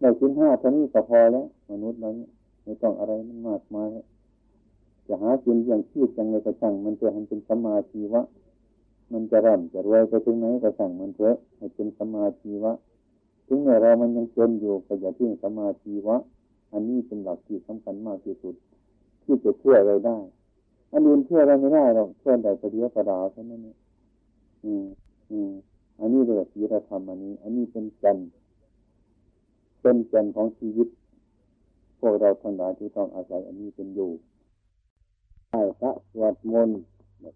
ในสินห้าเท่านี้ก็พอแล้ว มนุษย์นั้นไม่ต้องอะไรมันมากมายจะหากินอย่างชีพจังเลยก็ช่างมันจะให้เป็นสมาชีวะ มันจะร่ำจะรวยไปถึงไหนก็ช่งมันเถอะให้เป็นสมาชีวะ ถึงแม้เรามันยังจนอยู่ก็อย่าทิ้งสมาชีวะ อันนี้เป็นหลักที่สำคัญมากที่สุด ที่จะช่วยเราได้ อันอื่นช่วยเราไม่ได้หรอกช่วยได้ประเดียวประดาวเท่านั้นเองอืมอืมอันนี้เรียกศีลธรรมอันนี้ อันนี้เป็นจันเป็นจันของชีวิต พวกเราทั้งหลายที่ต้องอาศัย อันนี้เป็นอยู่ใช้พระสวดมนต์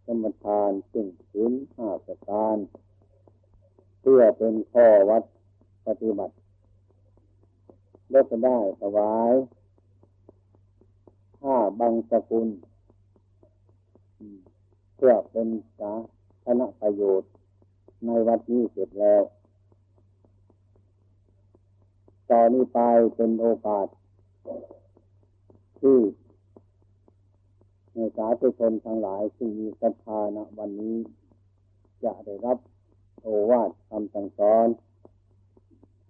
สมทานซึ่งศีลห้าประการเพื่อเป็นข้อวัดปฏิบัติแล้วก็ได้ถวายห้าบังสกุล เพื่อเป็นสาธารณประโยชน์ ในวัดนี้เสร็จแล้ว ตอนนี้ไปเป็นโอกาส ที่ในสาธุชนทั้งหลายซึ่มีศรัทธาณวันนี้ จะได้รับโอวาทคำสั่งสอน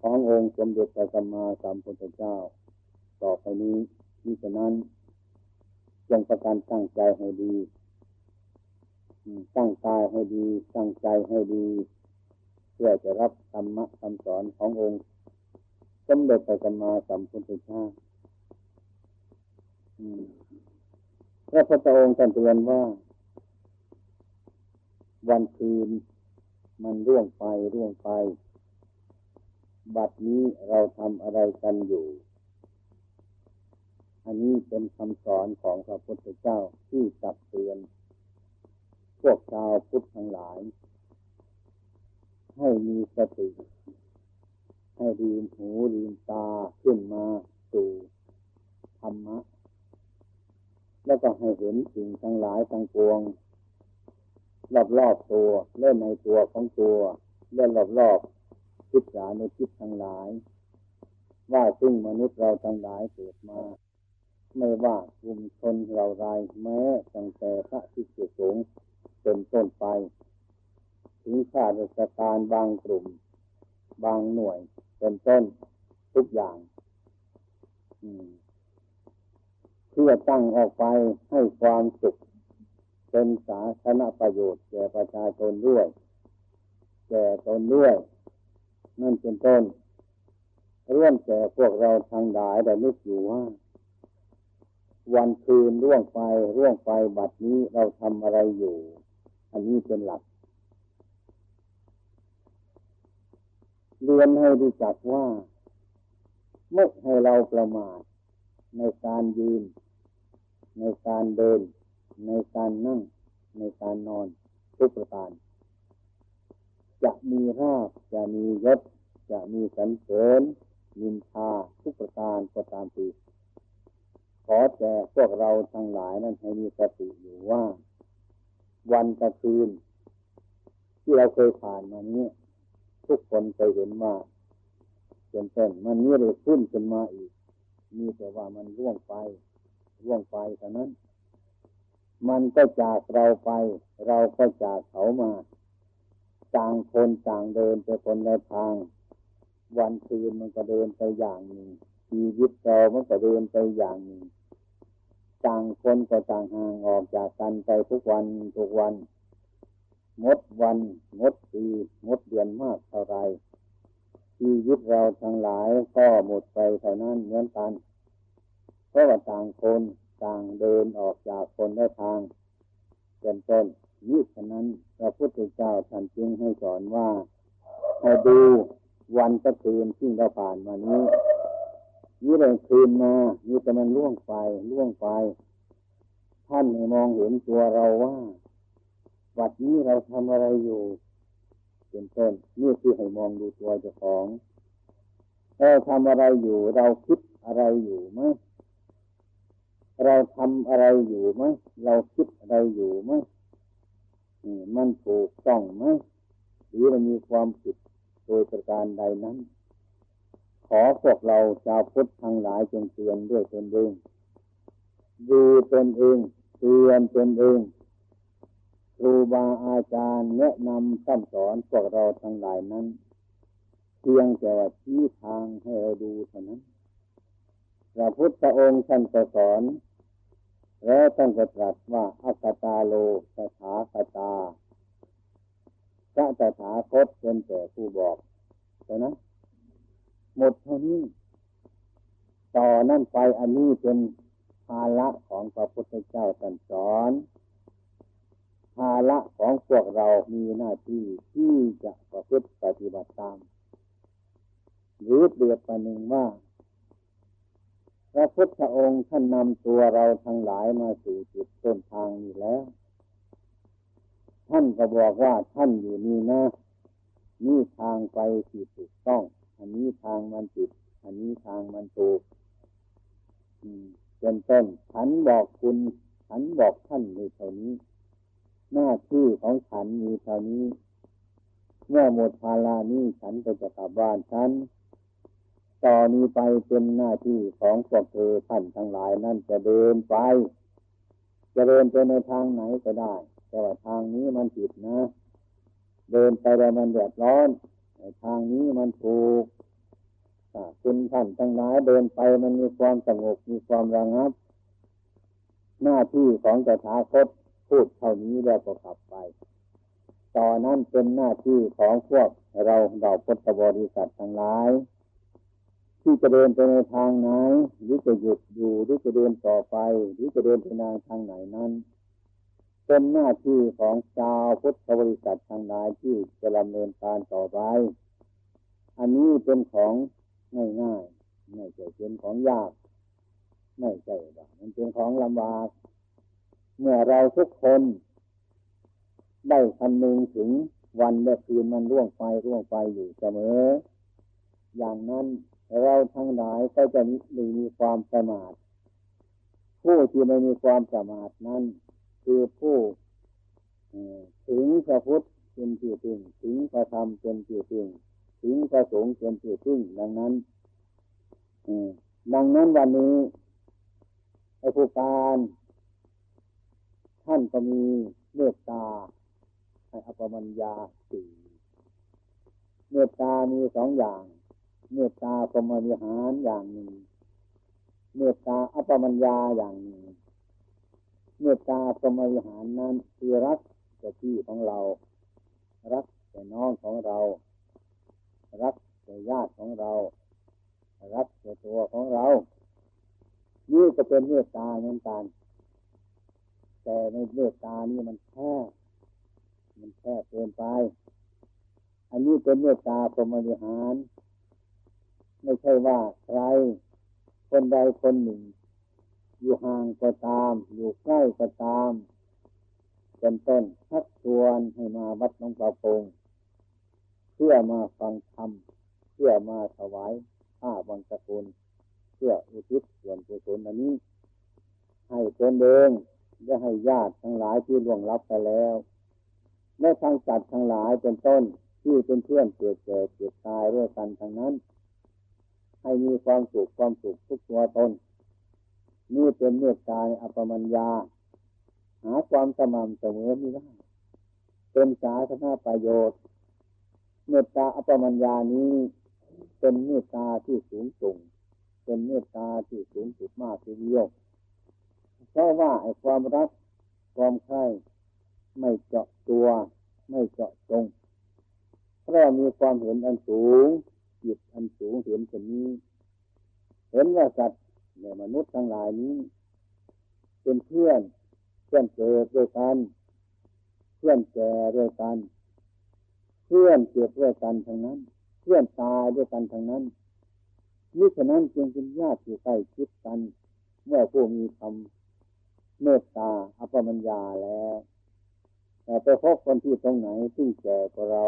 ขององค์สมเด็จพระสัมมาสัมพุทธเจ้า ต่อไปนี้มิฉะนั้นจงประการตั้งใจให้ดี ตั้งกายให้ดี ตั้งใจให้ดี เพื่อจะรับธรรมะคำสอนขององค์สมเด็จพระสัมมาสัมพุทธเจ้าพระพุทธองค์ท่านเตือนว่า วันคืนมันร่วงไปร่วงไป บัดนี้เราทำอะไรกันอยู่ อันนี้เป็นคำสอนของพระพุทธเจ้าที่ตักเตือน วกชาวพุทธทั้งหลาย ให้มีสติ ให้ลืมหูลืมตาขึ้นมาสู่ธรรมะ แล้วก็ให้เห็นสิ่งทั้งหลายทั้งปวง รอบรอบตัวเล่นในตัวของตัวเล่นรอบรอบคิดสาในคิดทั้งหลาย ว่าซึ่งมนุษย์เราทั้งหลายเกิดมาไม่ว่ากลุ่มชนเราไรแม้ตั้งแต่พระที่สุสูง เป็นต้นไปถึงข้าราชการบางกลุ่ม บางหน่วย เป็นต้นทุกอย่างเพื่อตั้งออกไปให้ความสุข เป็นสาธารณประโยชน์แก่ประชาชนด้วย แก่ตนด้วย นั่นเป็นต้นร่วมแก่พวกเราทางหลายแต่นึกอยู่ว่า วันคืนร่วงไปร่วงไปบัดนี้เราทำอะไรอยู่ อันนี้เป็นหลัก เรียนให้รู้จักว่าไม่ให้เราประมาทในการยืน ในการเดิน ในการนั่ง ในการนอนทุกประการจะมีราบจะมียศ จะมีสันเสริญมินทาทุกประการก็ตามทีขอแต่พวกเราทั้งหลายนั้นให้มีสติอยู่ว่า วันกับคืน ที่เราเคยผ่านมานี้ทุกคนเคยเห็นว่าเป็นต้นมันมีเลยขึ้นขึ้นมาอีก มีแต่ว่ามันร่วงไป ร่วงไปเท่านั้น มันก็จากเราไป เราก็จากเขามาต่างคนต่างเดินไปคนละทาง วันคืนมันก็เดินไปอย่างหนึ่งชีวิตเรามันก็เดินไปอย่างหนึ่ง ต่างคนก็ต่างห่างออกจากกันไปทุกวันทุกวันงดวันงดปีงดเดือนมากเท่าไรชีวิตเราทั้งหลายก็หมดไปเท่านั้นเหมือนกันเพราะว่าต่างคนต่างเดินออกจากคนได้ทางเป็นต้นยิ่ฉะนั้นพระพุทธเจ้าท่านจึงให้สอนว่าให้ดูวันกระคืนที่เราผ่านมานี้ นี่เลยคืนมานี่แต่มันล่วงไปล่วงไป ท่านให้มองเห็นตัวเราว่า วัดนี้เราทำอะไรอยู่ เป็นต้นนี่คือให้มองดูตัวเจ้าของเราทำอะไรอยู่ เราคิดอะไรอยู่ไหมเราทำอะไรอยู่ไหมเราคิดอะไรอยู่ไหมมันถูกต้องไหมหรือมันมีความผิดโดยประการใดนั้น ขอพวกเราชาวพุทธทั้งหลายจงเตือนด้วยตนเองดูตนเองเตือนตนเองครูบาอาจารย์แนะนำสั่นสอนพวกเราทั้งหลายนั้น เพียงแต่ว่าชี้ทางให้เราดูเท่านั้นพระพุทธองค์ท่านก็สอน แล้วท่านก็ตรัสว่าอัตตาโลสถาคตาพระตถาคตเป็นแต่ผู้บอกเท่านั้น หมดเท่านี้ ต่อนั่นไปอันนี้เป็นภาระของพระพุทธเจ้าท่านสอนภาระของพวกเรามีหน้าที่ที่จะประพฤติปฏิบัติตาม หรือเปรียบประหนึ่งว่า พระพุทธองค์ท่านนำตัวเราทั้งหลายมาสู่จุดต้นทางนี้แล้ว ท่านก็บอกว่าท่านอยู่นี่นะนี่ทางไปที่ถูกต้อง อันนี้ทางมันผิด อันนี้ทางมันถูกเป็นต้นฉันบอกคุณฉันบอกท่านในเท่านี้ หน้าที่ของฉันมีเท่านี้ เมื่อหมดภารานี้ฉันก็จะกลับบ้านฉันต่อนนี้ไปเป็นหน้าที่ของพวกเธอท่านทั้งหลายนั่นจะเดินไป จะเดินไปในทางไหนก็ได้ แต่ว่าทางนี้มันผิดนะ เดินไปแล้วมันเดือดร้อน ทางนี้มันถูกคุณท่านทั้งหลายเดินไปมันมีความสงบมีความระงับ หน้าที่ของตถาคตพูดเท่านี้แล้วก็ขับไป ต่อนนั้นเป็นหน้าที่ของพวกเราเราพุทธบริษัททั้งหลาย ที่จะเดินไปในทางไหนหรือจะหยุดอยู่หรือจะเดินต่อไป หรือจะเดินไปในทางไหนนั้น เป็นหน้าที่ของชาวพุทธบริษัททางหลายที่จะดำเนินการต่อไป อันนี้เป็นของง่ายๆไม่ใช่เป็นของยาก ไม่ใช่ว่ามันเป็นของลำบาก เมื่อเราทุกคน ได้คำนึงถึงวันและคืนมันร่วงไปร่วงไปอยู่เสมอ อย่างนั้นเราทั้งหลายก็จะมีมีความสมาท ผู้ที่ไม่มีความสมาทนั้น คือผู้ถึงพระพุทธเป็นที่พึ่งถึงพระธรรมเป็นที่พึ่งถึงพระสงฆ์เป็นที่พึ่งดังนั้นดังนั้นวันนี้ไอ้ผู้การท่านก็มีเมตตาให้อภมัญญาสี่เมตตามีสองอย่าง เมตตาสมวิหารอย่างหนึ่ง เมตตาอัปมัญญาอย่างหนึ่ง เมตตาสมวิหารนั้นคือรักแต่ที่ของเรา รักแต่น้องของเรา รักแต่ญาติของเรา รักแต่ตัวของเรา นี่ก็เป็นเมตตาเหมือนกัน แต่ในเมตตานี่มันแค่มันแค่เกินไป อันนี้เป็นเมตตาสมวิหาร ไม่ใช่ว่าใครคนใดคนหนึ่ง อยู่ห่างก็ตาม อยู่ใกล้ก็ตามเป็นต้นชักชวนให้มาวัดน้องปลาพงเพื่อมาฟังธรรมเพื่อมาถวายผ้าบังสกุลเพื่ออุทิศส่วนกุศลอันนี้ ให้ตนเองและให้ญาติทั้งหลายที่ล่วงลับไปแล้วและทางสัตว์ทั้งหลายเป็นต้นที่เป็นเพื่อนเกิดแก่เกิดตายด้วยกันทั้งนั้น ให้มีความสุขความสุขทุกตัวตน นี่เป็นเมตตาอัปมัญญา หาความสม่ำเสมอไม่ได้เป็นสาธารณประโยชน์ เมตตาอัปมัญญานี้ เป็นเมตตาที่สูงส่งเป็นเมตตาที่สูงสุดมากทีเดียวเพราะว่าไอ้ความรักความใคร่ไม่เจาะตัว ไม่เจาะจงเพราะมีความเห็นอันสูงจิตอันสูงเห็นเช่นนี้ เห็นว่าสัตว์ ในมนุษย์ทั้งหลายนี้ เป็นเพื่อนเพื่อนเกิดด้วยกัน เพื่อนแก่ด้วยกัน เพื่อนเจ็บด้วยกันทั้งนั้น เพื่อนตายด้วยกันทั้งนั้นนี่ฉะนั้นจึงเป็นญาติที่ใกล้ชิดกัน เมื่อผู้มีคำเมตตาอัปมัญญาแล้วแต่ไปพบคนที่ตรงไหนที่แก่กว่าเรา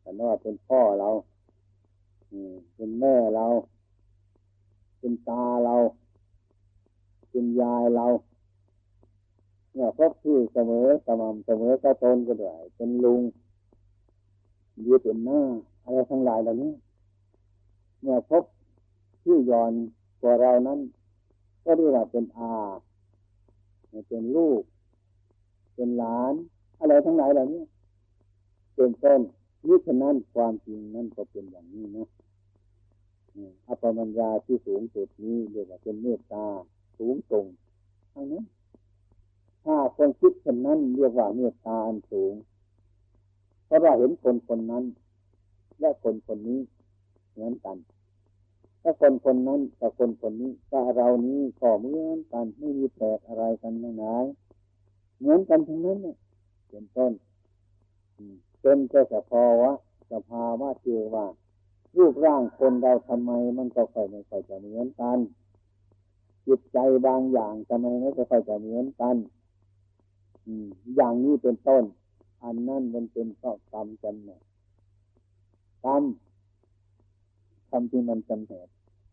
แต่ว่าเป็นพ่อเราเป็นแม่เรา เป็นตาเรา เป็นยายเราเนี่ยพบที่เสมอสม่ำเสมอกระตนก็ได้เป็นลุงยืดเป็นหน้าอะไรทั้งหลายเหล่านี้เมื่อพบที่ย่อนกว่าเรานั้น ก็เรียกว่าเป็นอาเป็นลูก เป็นหลาน อะไรทั้งหลายเหล่านี้เป็นต้นนี่ฉะนั้นความจริงนั่นก็เป็นอย่างนี้นะ อัปมัญญาที่สูงสุดนี้เรียกว่าเป็นเมตตาสูงส่งทั้งนั้นถ้าคนคิดเช่นนั้นเรียกว่าเมตตาอันสูง เพราะว่าเห็นคนคนนั้น และคนคนนี้เหมือนกันถ้าคนคนนั้นกับคนคนนี้กับเรานี้ก็เหมือนกันไม่มีแปลกอะไรกันไหนเหมือนกันทั้งนั้นเนี่ยเป็นต้นเป็นแค่สภาวะสภาวะเจว่า รูปร่างคนเราทำไมมันก็ค่อยไม่ค่อยจะเหมือนกันจิตใจบางอย่างทำไมไม่ค่อยจะเหมือนกันอย่างนี้เป็นต้น อันนั้นมันเป็นเพราะกรรมจำเนกรรมทำที่มันจำเหตุ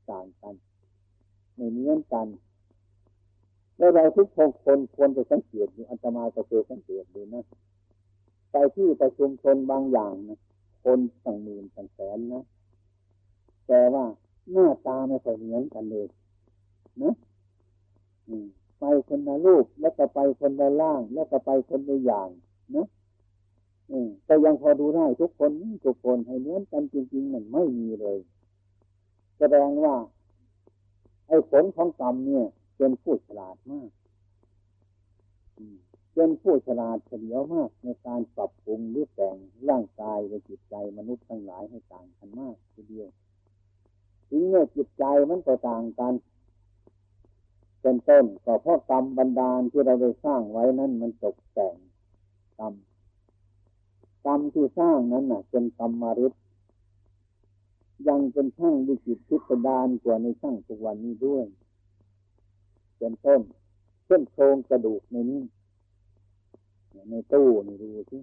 ต่างกันไม่เหมือนกันแล้วเราทุกคนควรจะสังเกตอยู่อัตมาก็เคยสังเกตดูนะไปที่ประชุมชนบางอย่างนะคนตั้งหมื่นตั้งแสนนะ แต่ว่าหน้าตาไม่ค่อยเหมือนกันเลยนะไปคนละรูปแล้วก็ไปคนละล่าง แล้วก็ไปคนละอย่างนะแต่ยังพอดูได้ทุกคนทุกคนให้เหมือนกันจริงๆมันไม่มีเลยแสดงว่า ไอ้ผลของกรรมเนี่ยเป็นผู้ฉลาดมากเป็นผู้ฉลาดเฉลียวมาก ในการปรับปรุงหรือแต่งร่างกายและจิตใจมนุษย์ทั้งหลายให้ต่างกันมากทีเดียว ถึงเมื่อจิตใจมันก็ต่างกันเป็นต้นก็เพราะกรรมบันดาลที่เราได้สร้างไว้นั้นมันตกแต่งกรรมกรรมที่สร้างนั้นน่ะ เป็นกรรมมริษยังเป็นช่างวิจิตพิสดารกว่าในช่างทุกวันนี้ด้วยเป็นต้นเช่นโครงกระดูกในนี้ในตู้นี่ดูสิ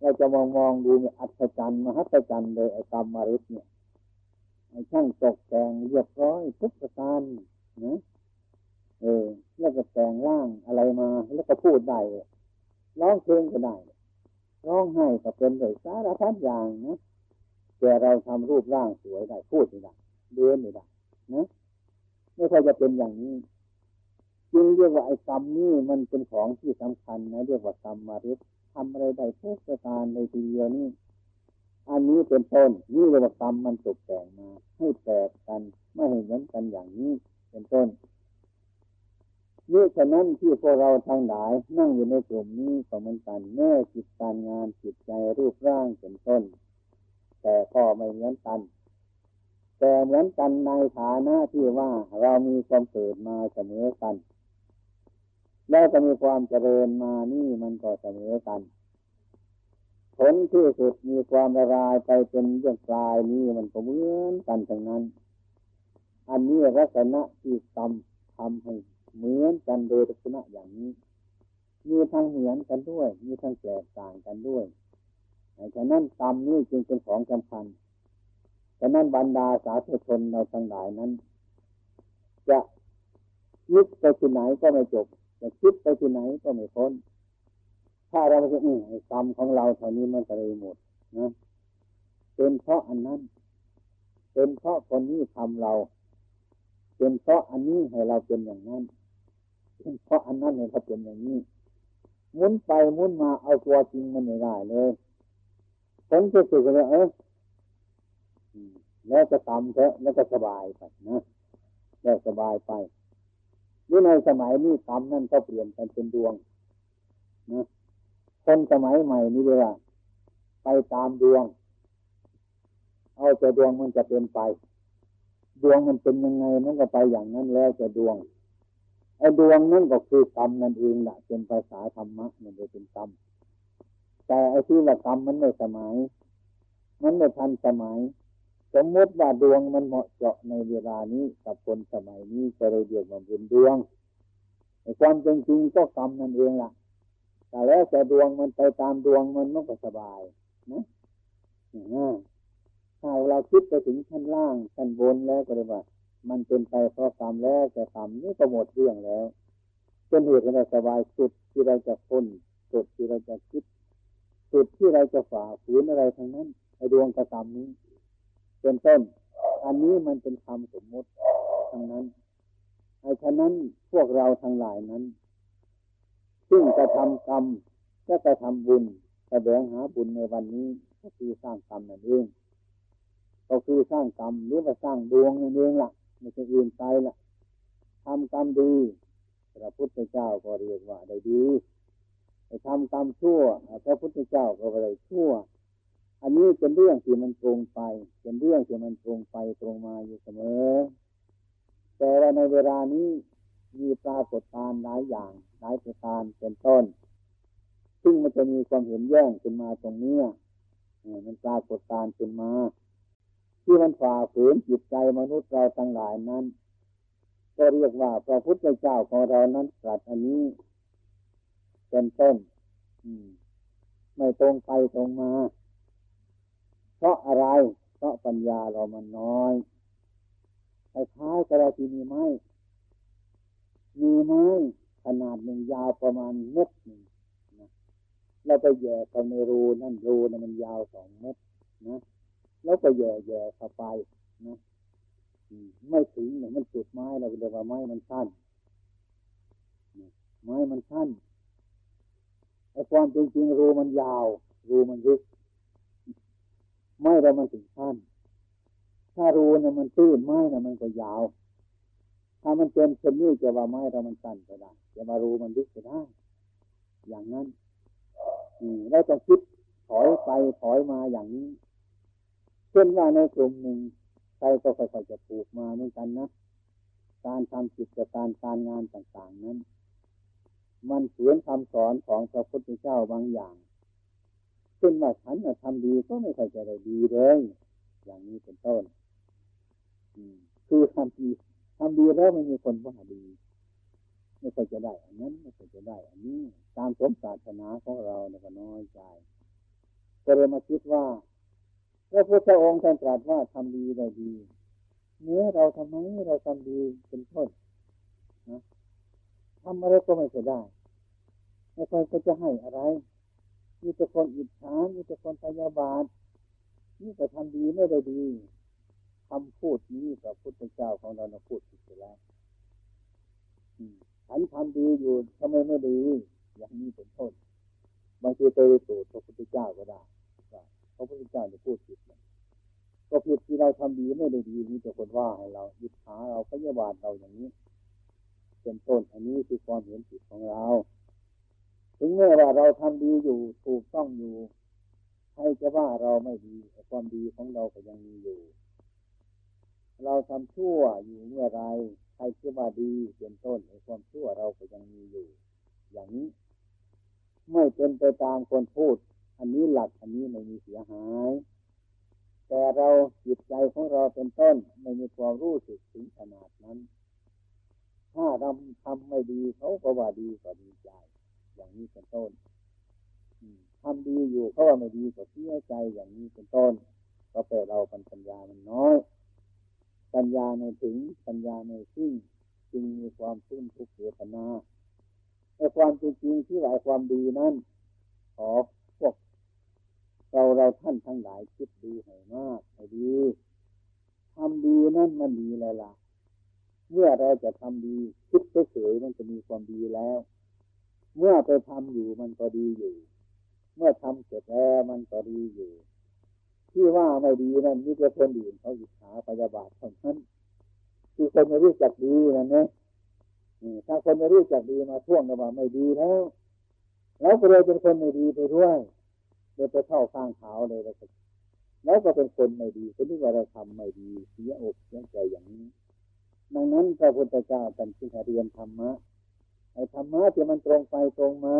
เราจะมองมองดูเนี่ยอัศจรรย์มหัศจรรย์เลยไอ้กรรมมริสเนี่ย ไอ้ช่างตกแต่งเรียบร้อยทุกประการนะเออแล้วก็แต่งร่างอะไรมา แล้วก็พูดได้ร้องเพลงก็ได้ร้องไห้ก็เป็นเลยสารพัดอย่างนะแต่เราทำรูปร่างสวยได้พูดไม่ได้เดินไม่ได้นะไม่ค่อยจะเป็นอย่างนี้จึงเรียกว่าไอ้กรรมนี่มันเป็นของที่สำคัญนะเรียกว่ากรรมมาริษทำอะไรได้ทุกประการในทีเดียวนี่ อันนี้เป็นต้นนี่เรียกว่ากรรมมันตกแต่งมา ให้แตกกันไม่เห็นเหมือนกันอย่างนี้เป็นต้นนี่ฉะนั้นที่พวกเราทางหลายนั่งอยู่ในกลุ่มนี้ก็เหมือนกันแม่จิตการงานจิตใจรูปร่างเป็นต้น แต่ก็ไม่เหมือนกัน แต่เหมือนกันในฐานะที่ว่าเรามีความเกิดมาเสมอกัน แล้วจะมีความเจริญมานี่มันก็เสมอกัน ผลที่สุดมีความละลายไปเป็นเรื่องกลายนี้มันก็เหมือนกันทั้งนั้น อันนี้ลักษณะที่กรรมทำให้เหมือนกันโดยลักษณะอย่างนี้ มีทั้งเหมือนกันด้วย มีทั้งแตกต่างกันด้วยฉะนั้นกรรมนี้จึงเป็นของสำคัญฉะนั้นบรรดาสาธุชนเราทั้งหลายนั้น จะยึดไปที่ไหนก็ไม่จบ จะคิดไปที่ไหนก็ไม่พ้น ถ้าเราไม่อืกรรมของเราเท่านี้มันจะเลยหมดนะเป็นเพราะอันนั้น เป็นเพราะคนนี้ทำเรา เป็นเพราะอันนี้ให้เราเป็นอย่างนั้น เป็นเพราะอันนั้นให้เราเป็นอย่างนี้หมุนไปหมุนมาเอาตัวจริงมันไม่ได้เลยผลที่สุดก็เลยเออแล้วจะทำเถอะแล้วก็สบายไปนะแล้วสบายไปหรือในสมัยนี้กรรมนั่นก็เปลี่ยนกันเป็นดวงนะ คนสมัยใหม่นี่เลยว่าไปตามดวง เอาแต่ดวงมันจะเป็นไป ดวงมันเป็นยังไงมันก็ไปอย่างนั้นแล้วจะดวงไอ้ดวงนั่นก็คือกรรมนั่นเองแหละเป็นภาษาธรรมะมันจะเป็นกรรมแต่ไอ้ที่ว่ากรรมมันไม่สมัย มันไม่ทันสมัย สมมติว่าดวงมันเหมาะเจาะในเวลานี้กับคนสมัยนี้จะเลยเรียกว่าเป็นดวงในความจริงก็กรรมนั่นเองล่ะ แต่แล้วแต่ดวงมันไปตามดวงมันมันก็สบายนะถ้าเราคิดไปถึงชั้นล่างชั้นบนแล้วก็เลยว่า มันเป็นไปเพราะกรรมแล้วแต่กรรมนี่ก็หมดเรื่องแล้วเป็นเหตุให้เราสบายสุดที่เราจะพ้นสุดที่เราจะคิดสุดที่เราจะฝ่าฝืนอะไรทั้งนั้นไอ้ดวงกระทำนี้ เป็นต้น อันนี้มันเป็นคำสมมติทั้งนั้นไอ้ฉะนั้นพวกเราทั้งหลายนั้น ซึ่งจะทำกรรมก็จะทำบุญแสดงหาบุญในวันนี้ก็คือสร้างกรรมนั่นเองก็คือสร้างกรรมหรือว่าสร้างดวงนั่นเองล่ะไม่ใช่อื่นไปล่ะทำกรรมดีพระพุทธเจ้าก็เรียกว่าได้ดีทำกรรมชั่วพระพุทธเจ้าก็อะไรชั่ว อันนี้เป็นเรื่องที่มันตรงไป เป็นเรื่องที่มันตรงไปตรงมาอยู่เสมอ แต่ว่าในเวลานี้มีปรากฏการณ์หลายอย่าง ลายประการเป็นต้น ซึ่งมันจะมีความเห็นแย้งขึ้นมาตรงนี้มันปรากฏการขึ้นมา ที่มันฝ่าฝืนจิตใจมนุษย์เราทั้งหลายนั้น ก็เรียกว่าพระพุทธเจ้าของเรานั้นตรัสอันนี้ เป็นต้นไม่ตรงไปตรงมา เพราะอะไร เพราะปัญญาเรามันน้อยคล้ายๆกระที่มีไม้มีไม้ ขนาดหนึ่งยาวประมาณเมตรหนึ่งนะเราไปแย่เข้าในรูนั่นรูนั่นมันยาวสองเมตรนะแล้วก็แย่แย่เข้าไปนะไม่ถึงเนี่ยมันจุดไม้เราเรียกว่าไม้มันสั้นไม้มันสั้นไอ้ความจริงจริงรูมันยาว รูมันลึกไม้เรามันถึงสั้นถ้ารูเนี่ยมันตื้นไม้เนี่ยมันก็ยาว ถ้ามันเป็นเช่นนี้จะว่าไม้เรามันสั้นก็ได้จะมารูมันลึกก็ได้อย่างนั้นเราต้องคิดถอยไปถอยมาอย่างนี้ เช่นว่าในกลุ่มหนึ่งใครก็ค่อยๆจะปลูกมาเหมือนกันนะการทำกิจการการงานต่างๆนั้น มันเสือนคำสอนของพระพุทธเจ้าบางอย่างเช่นว่าฉันทำดีก็ไม่ค่อยจะได้ดีเลย อย่างนี้เป็นต้นคือทำดี ทำดีแล้วไม่มีคนว่าดี ไม่ค่อยจะได้อันนั้นไม่ค่อยจะได้ อันนี้ ตามสมศาสนาของเราเนี่ยก็น้อยใจก็เลยมาคิดว่าพระพุทธองค์ท่านตรัสว่าทำดีได้ดีเนื้อเราทำไมเราทำดีเป็นต้นนะทำอะไรก็ไม่จะได้ไม่ค่อยก็จะให้อะไรมีแต่คนอิจฉามีแต่คนพยาบาทนี่ก็ทำดีไม่ได้ดี คำพูดนี้พระพุทธเจ้าของเราพูดผิดไปแล้วฉันทำดีอยู่ทำไมไม่ดี อย่างนี้เป็นต้นบางทีไปสูตรพระพุทธเจ้าก็ได้พระพุทธเจ้าจะพูดผิดก็ผิดที่เราทำดีไม่ได้ดีมีแต่คนว่าให้เรายึดหาเราพยาบาทเราอย่างนี้ เป็นต้นอันนี้คือความเห็นผิดของเรา ถึงแม้ว่าเราทำดีอยู่ถูกต้องอยู่ใครจะว่าเราไม่ดีความดีของเราก็ยังมีอยู่ เราทำชั่วอยู่เมื่อไรใครจะว่าดีเป็นต้นความชั่วเราก็ยังมีอยู่ อย่างนี้ไม่เป็นไปตามคนพูด อันนี้หลักอันนี้ไม่มีเสียหาย แต่เราจิตใจของเราเป็นต้นไม่มีความรู้สึกถึงขนาดนั้น ถ้าเราทำไม่ดีเขาก็ว่าดีก็ดีใจ อย่างนี้เป็นต้นทำดีอยู่เขาว่าไม่ดีก็เสียใจอย่างนี้เป็นต้น ก็แปลเราปัญญามันน้อย ปัญญาในถึงปัญญาในซึ่งจึงมีความซึ้งทุกข์เวทนาแต่ความจริงที่หลายความดีนั้นขอพวกเราเราท่านทั้งหลายคิดดีให้มากให้ดีทำดีนั่นมันดีแล้วล่ะ เมื่อเราจะทำดีคิดเฉยๆมันจะมีความดีแล้ว เมื่อไปทำอยู่มันก็ดีอยู่ เมื่อทำเสร็จแล้วมันก็ดีอยู่ ที่ว่าไม่ดีนั่นมีแต่คนอื่นเขาอิจฉาพยาบาทเท่านั้นคือคนไม่รู้จักดีนั่นนะถ้าคนไม่รู้จักดีมาท่วงกันว่าไม่ดีแล้วแล้วก็เลยเป็นคนไม่ดีไปด้วยเลยไปเข้าข้างเขาเลยแล้วก็แล้วก็เป็นคนไม่ดีเป็นที่ว่าเราทำไม่ดีเสียอกเสียใจอย่างนี้ ดังนั้นพระพุทธเจ้าท่านจึงเรียนธรรมะไอ้ธรรมะที่มันตรงไปตรงมา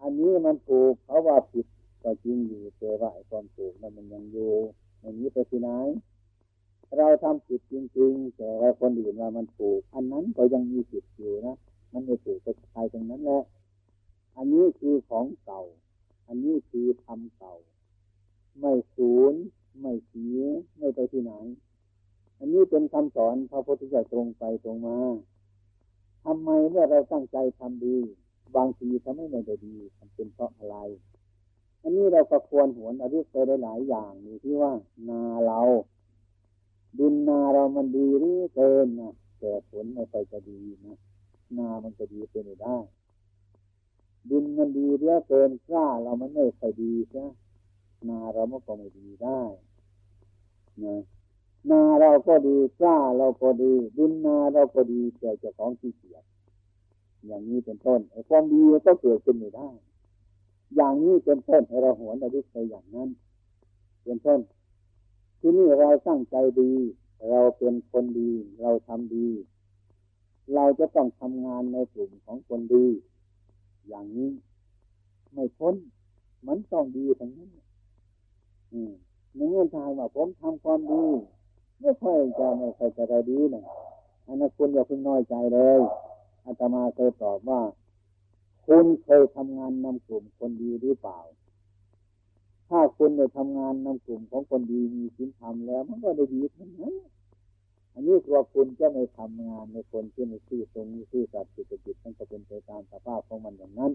อันนี้มันถูกเขาว่าผิด ก็จริงอยู่แต่ว่าความถูกนั้นมันยังอยู่ในอย่างนี้ไปที่ไหนเราทำผิดจริงๆ แต่ว่าคนอื่นว่ามันถูก อันนั้นก็ยังมีผิดอยู่นะ มันไม่ถูกไปใครตรงนั้นแหละ อันนี้คือของเก่า อันนี้คือทำเก่า ไม่สูญไม่เสียไม่ไปที่ไหน อันนี้เป็นคำสอนพระพุทธเจ้าตรงไปตรงมาทำไมเมื่อเราตั้งใจทำดี บางทีทำไม่ได้ดีทำเป็นเพราะอะไร อันนี้เราก็ควรหวนอริไปหลายอย่างนี่ที่ว่า นาเรา ดินนาเรามันดีหรือเกินนะแต่ผลไม่ค่อยจะดีนะนามันจะดีเป็นไม่ได้ ดินมันดีเรื่อเกินกล้าเรามันไม่ค่อยดีใช่นาเรามันก็ไม่ดีได้นะนาเราก็ดีกล้าเราก็ดี ดินนาเราก็ดีแต่เจ้าของที่เกียจอย่างนี้เป็นต้นไอ้ความดีก็เกิดขึ้นไม่ได้ อย่างนี้เป็นต้นให้เราหวนระลึกไปอย่างนั้นเป็นต้นที่นี่เราตั้างใจดี เราเป็นคนดี เราทำดี เราจะต้องทำงานในกลุ่มของคนดี อย่างนี้ ไม่พ้น มันต้องดีทั้งนั้นอืมในเงื่อนทางว่าผมทำความดีไม่ค่อยจะไม่ค่อยจะได้ดีนะอันนั้นคุณอย่าเพิ่งน้อยใจเลยอาตมาเคยตอบว่า คุณเคยทำงานนำกลุ่มคนดีหรือเปล่า ถ้าคุณได้ทำงานนำกลุ่มของคนดีมีศีลธรรมแล้ว มันก็ได้ดีทั้งนั้นอันนี้ตัวคุณจะไม่ทำงานในคนที่ไม่ซื่อตรงนี้ซื่อสัตย์สุจริตมันก็เป็นไปตามสภาพของมันอย่างนั้น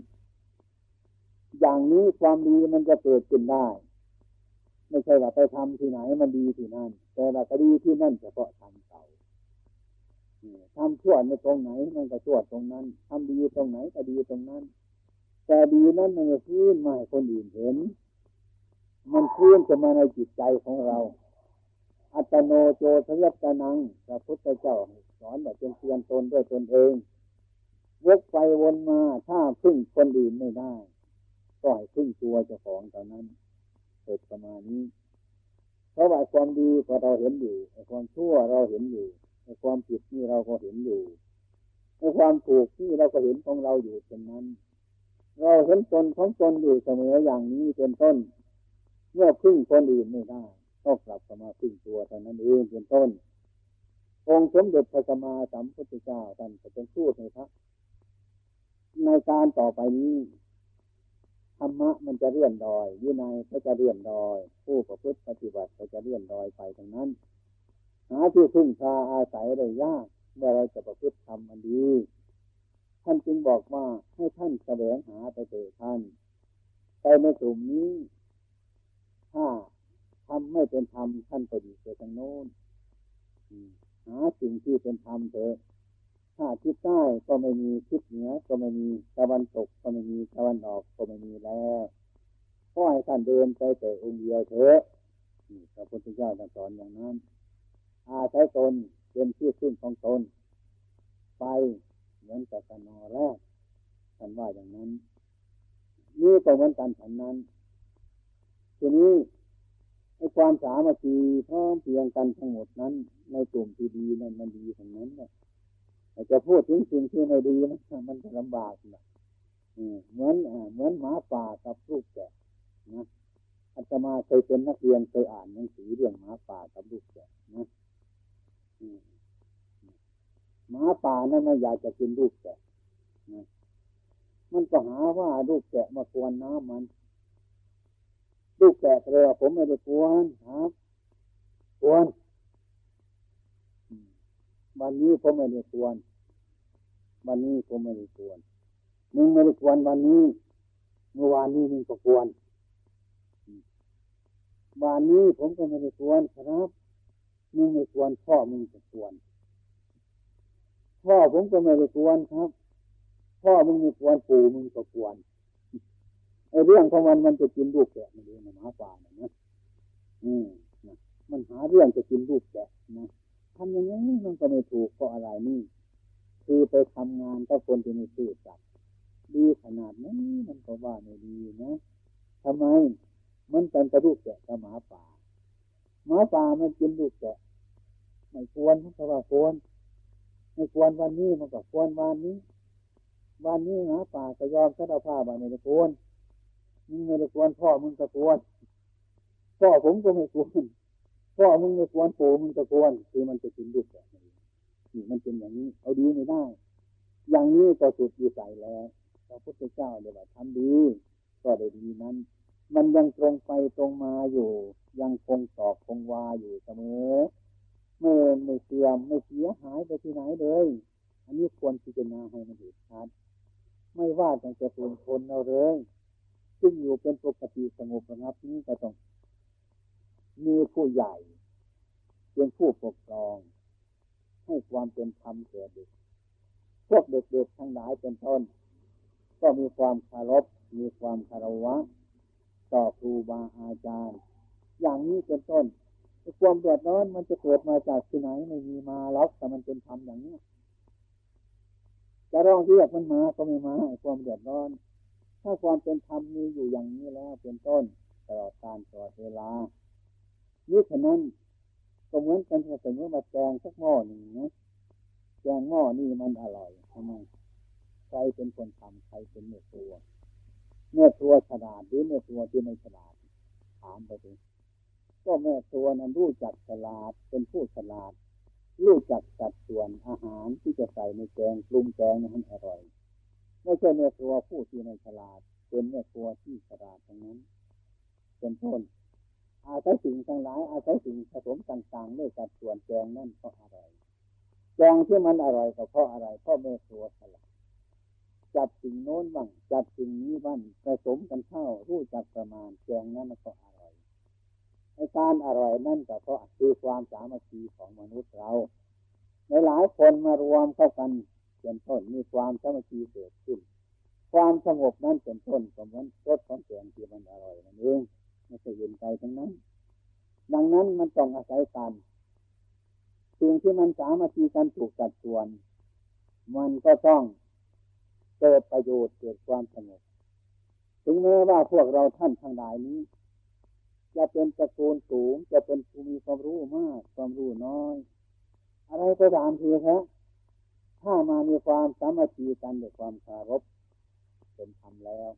อย่างนี้ความดีมันจะเกิดขึ้นได้ ไม่ใช่ว่าไปทำที่ไหนมันดีที่นั่น แต่ว่าก็ดีที่นั่นเฉพาะทำเก่า ทำชั่วในตรงไหนมันก็ชั่วตรงนั้นทำดีตรงไหนก็ดีตรงนั้น แต่ดีนั้นมันจะพื้นมาให้คนอื่นเห็น มันพื้นจะมาในจิตใจของเรา อัตโนโจทยัตนังพระพุทธเจ้าสอนแบบเป็นเตือนตนด้วยตนเองวกไปวนมาถ้าพึ่งคนอื่นไม่ได้ก็ให้พึ่งตัวเจ้าของตอนนั้นเกิดประมาณนี้เพราะว่าความดีก็เราเห็นอยู่ความชั่วเราเห็นอยู่ ความผิดนี่เราก็เห็นอยู่ไอ้ความถูกนี่เราก็เห็นของเราอยู่เช่นนั้น เราเห็นตนของตนอยู่เสมออย่างนี้เป็นต้น เมื่อพึ่งคนอื่นไม่ได้ก็กลับมาพึ่งตัวเท่านั้นเองเป็นต้น องค์สมเด็จพระสัมมาสัมพุทธเจ้าท่านจะเป็นพูดในพระในการต่อไปนี้ธรรมะมันจะเลื่อนดอยวินัยก็จะเลื่อนดอย ผู้ประพฤติปฏิบัติก็จะเลื่อนดอยไปทั้งนั้น หาที่พึ่งพาอาศัยได้ยากเมื่อเราจะประพฤติทำอันดี ท่านจึงบอกว่าให้ท่านแสวงหาไปเถิดท่าน ไปในกลุ่มนี้ ถ้าทำไม่เป็นธรรมท่านก็ดีไปทางโน้นหาสิ่งที่เป็นธรรมเถอะถ้าทิศใต้ก็ไม่มีทิศเหนือก็ไม่มีตะวันตกก็ไม่มีตะวันออกก็ไม่มีแล้วก็ให้ท่านเดินไปแต่องค์เดียวเถอะพระพุทธเจ้าสอนอย่างนั้น อาศัยตนเป็นที่ขึ้นของตน ไปเหมือนกับกนอแรกท่านว่าอย่างนั้นนี่ก็เหมือนกันฉันนั้นทีนี้ไอ้ความสามัคคีพร้อมเพียงกันทั้งหมดนั้น ในกลุ่มที่ดีนั้นมันดีทั้งนั้นเนี่ยจะพูดถึงสิ่งที่ไม่ดีนะมันจะลำบากนะเหมือนเหมือนหมาป่ากับลูกแกะนะอาตมาเคยเป็นนักเรียนเคยอ่านหนังสือเรื่องหมาป่ากับลูกแกะนะ หมาป่านั้นไม่อยากจะกินลูกแกะมันก็หาว่าลูกแกะมากวนน้ำมันลูกแกะเลยผมไม่ได้กวนครับกวนวันนี้ผมไม่ได้ควรวันนี้ผมไม่ได้ควรมึงไม่ได้ควรวันนี้ เมื่อวานนี้มึงก็ควรวันนี้ผมก็ไม่ได้ควรครับ มึงไม่ควรพ่อมึงก็ควรพ่อผมก็ไม่ได้ควรครับ พ่อมึงไม่ควรปู่มึงก็ควรไอ้เรื่องของมันมันจะกินลูกแกะมันเองนะหมาป่านะนะอืมมันหาเรื่องจะกินลูกแกะนะทำอย่างนี้มันก็ไม่ถูกเพราะอะไรนี่ คือไปทำงานกับคนที่ไม่ซื่อสัตย์ดีขนาดนี้มันก็ว่าไม่ดีนะทำไมมันเป็นกระดูกแกะกับหมาป่า หมาป่ามันกินลูกแกะไม่ควรมันก็ว่าควรไม่ควรวันนี้มันก็ควรวันนี้ วันนี้หมาป่าก็ยอมสารภาพว่าไม่ควรมึงไม่ควรพ่อมึงก็ควรพ่อผมก็ไม่ควรพ่อมึงไม่ควรปู่มึงจะควรคือมันจะกินลูกแบบนี้นี่มันเป็นอย่างนี้ เอาดีไม่ได้ อย่างนี้ก็สุดวิสัยแล้วพระพุทธเจ้าเดี๋ยวว่าทำดี ก็ได้ดีนั้น มันยังตรงไปตรงมาอยู่ ยังคงตอบคงวาอยู่เสมอ ไม่ไม่เสื่อมไม่เสียหายไปที่ไหนเลย อันนี้ควรพิจารณาให้มันเห็นชัดไม่ว่าจะเป็นคนเราเลยซึ่งอยู่เป็นปกติสงบระงับนี้ก็ต้องมีผู้ใหญ่เป็นผู้ปกครอง ให้ความเป็นธรรมแก่เด็ก พวกเด็กๆทั้งหลายเป็นต้น ก็มีความคารพมีความคารวะ ต่อครูบาอาจารย์ อย่างนี้เป็นต้นความเดือดร้อนมันจะเกิดมาจากที่ไหนไม่มีมาล็อกแต่มันเป็นธรรมอย่างนี้จะร้องเรียกมันมาก็ไม่มาความเดือดร้อน ถ้าความเป็นธรรมมีอยู่อย่างนี้แล้วเป็นต้นตลอดการตลอดเวลานี่ฉะนั้นก็เหมือนกันถ้าสมมติมาแกงสักหม้อหนึ่งนะแกงหม้อนี่มันอร่อยทำไมใครเป็นคนทำใครเป็นเนื้อตัวเนื้อตัวฉลาดหรือเนื้อตัวที่ไม่ฉลาดถามไปดู ก็แม่ตัวนั้นรู้จักฉลาดเป็นผู้ฉลาด รู้จักสัดส่วนอาหารที่จะใส่ในแกงปรุงแกงให้อร่อย ไม่ใช่แม่ตัวผู้ที่ไม่ฉลาด เป็นแม่ตัวที่ฉลาดทั้งนั้น เป็นต้นอาศัยสิ่งทั้งหลายอาศัยสิ่งผสมต่างๆด้วยสัดส่วนแกงนั่นเพราะอะไรแกงที่มันอร่อยก็เพราะอะไรเพราะแม่ตัวฉลาดจับสิ่งโน้นบ้างจับสิ่งนี้บ้างผสมกันเข้ารู้จักประมาณแกงนั้นมันก็อร่อย ในการอร่อยนั่นก็เพราะคือความสามัคคีของมนุษย์เราในหลายคนมารวมเข้ากันเป็นต้นมีความสามัคคีเกิดขึ้น ความสงบนั้นเป็นต้นสมมติรสของแกงที่มันอร่อยนั่นเองไม่ใช่เย็นใจทั้งนั้น ดังนั้นมันต้องอาศัยกันสิ่งที่มันสามัคคีกันถูกจัดส่วน มันก็ต้องเกิดประโยชน์เกิดความสงบถึงแม้ว่าพวกเราท่านทั้งหลายนี้ จะเป็นตระกูลสูง จะเป็นผู้มีความรู้มาก ความรู้น้อย อะไรก็ตามทีครับถ้ามามีความสามัคคีกันด้วยความคารพเป็นธรรมแล้ว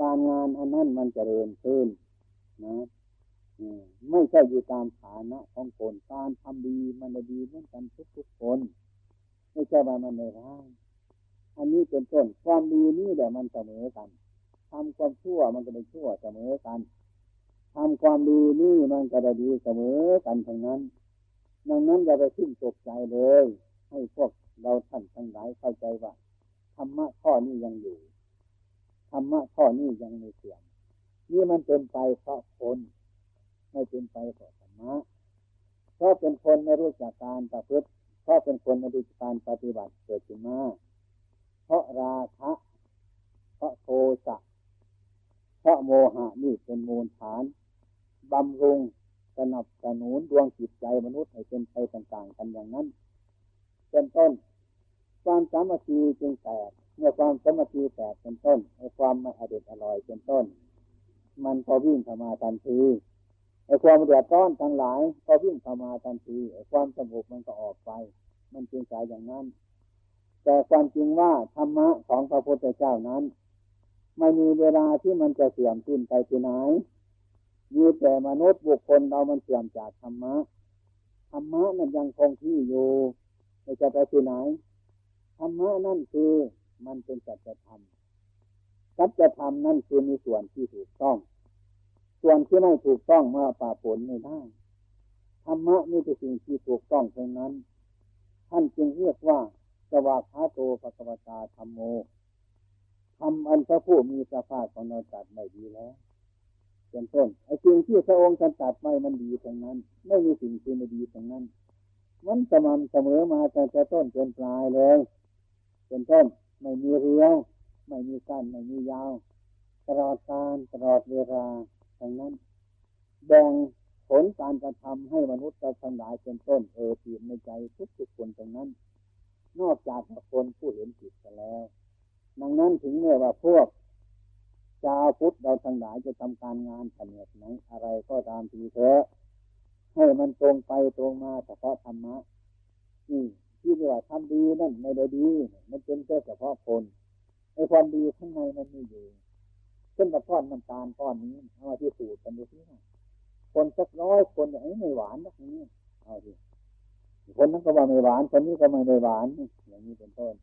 การงานอันนั้นมันจเจริญขึ้นนะไม่ใช่อยู่ตามฐานะของคนการทำดีมันดีเหมือนกันทุกๆคน ไม่ใช่ว่ามันไม่ร้ายอันนี้เป็นต้นความดีนี่แหละมันเสมอกันทำความชั่วมันก็ได้ชั่วเสมอกัน ทำความดีนี่มันก็ได้ดีเสมอกันทั้งนั้น ดังนั้นอย่าไปขึ้นตกใจเลย ให้พวกเราท่านทั้งหลายเข้าใจว่าธรรมะข้อนี้ยังอยู่ธรรมะข้อนี้ยังไม่เสื่อมนี่มันเป็นไปเพราะคนไม่เป็นไปเพราะธรรมะเพราะเป็นคนไม่รู้จักการประพฤติเพราะเป็นคนไม่รู้จักการปฏิบัติเกิดขึ้นมาเพราะราคะเพราะโทสะเพราะโมหะนี่เป็นมูลฐาน บำรุงสนับสนุนดวงจิตใจมนุษย์ให้เป็นไปต่างๆกันอย่างนั้นเป็นต้น ความสามัคคีจึงแตกเมื่อความสามัคคีแตกเป็นต้นไอ้ความไม่อเด็ดอร่อยเป็นต้น มันพอวิ่งเข้ามาทันทีไอ้ความเดือดร้อนทั้งหลายก็วิ่งเข้ามาทันทีไอ้ความสงบมันก็ออกไป มันจึงกลายอย่างนั้น แต่ความจริงว่าธรรมะของพระพุทธเจ้านั้น ไม่มีเวลาที่มันจะเสื่อมสิ้นไปที่ไหน มีแต่มนุษย์บุคคลเรามันเสื่อมจากธรรมะธรรมะนั้นยังคงที่อยู่ไม่จะไปที่ไหนธรรมะนั่นคือมันเป็นสัจธรรมสัจธรรมนั่นคือมีส่วนที่ถูกต้อง ส่วนที่ไม่ถูกต้องมาป่าผลไม่ได้ธรรมะนี่เป็นสิ่งที่ถูกต้องเท่านั้น ท่านจึงเรียกว่าสวากขาโตภควตาธรรมโมทำอันพระผู้มีพระภาคของเราตัดไม่ดีแล้ว เป็นต้นไอ้สิ่งที่พระองค์ท่านตัดไม่มันดีตรงนั้น ไม่มีสิ่งที่ไม่ดีตรงนั้น มันสม่ำเสมอมาแต่แต่ต้นจนปลายเลยเป็นต้นไม่มีเรียวไม่มีสั้นไม่มียาว ตลอดการตลอดเวลาทั้งนั้นแบ่งผลการกระทำให้มนุษย์ทั้งหลายเป็นต้นเออปีนในใจทุกๆคนตรงนั้น นอกจากคนผู้เห็นผิดกันแล้ว ดังนั้นถึงเมื่อว่าพวก ชาวพุทธเราทั้งหลายจะทำการงานขนาดไหนอะไรก็ตามทีเถอะให้มันตรงไปตรงมาเฉพาะธรรมะนี่ที่เรียกว่าทำดีนั่นไม่ได้ดี มันเป็นแค่เฉพาะคนไอ้ความดีข้างในมันไม่อยู่เช่นกับก้อนน้ำตาลก้อนนี้เอามาที่สูตรกันดูที่นะคนสักร้อยคนไอ้ไม่หวานนะอย่างนี้เอาดิคนนั้นก็ว่าไม่หวาน คนนี้ก็ไม่ได้หวานอย่างนี้เป็นต้น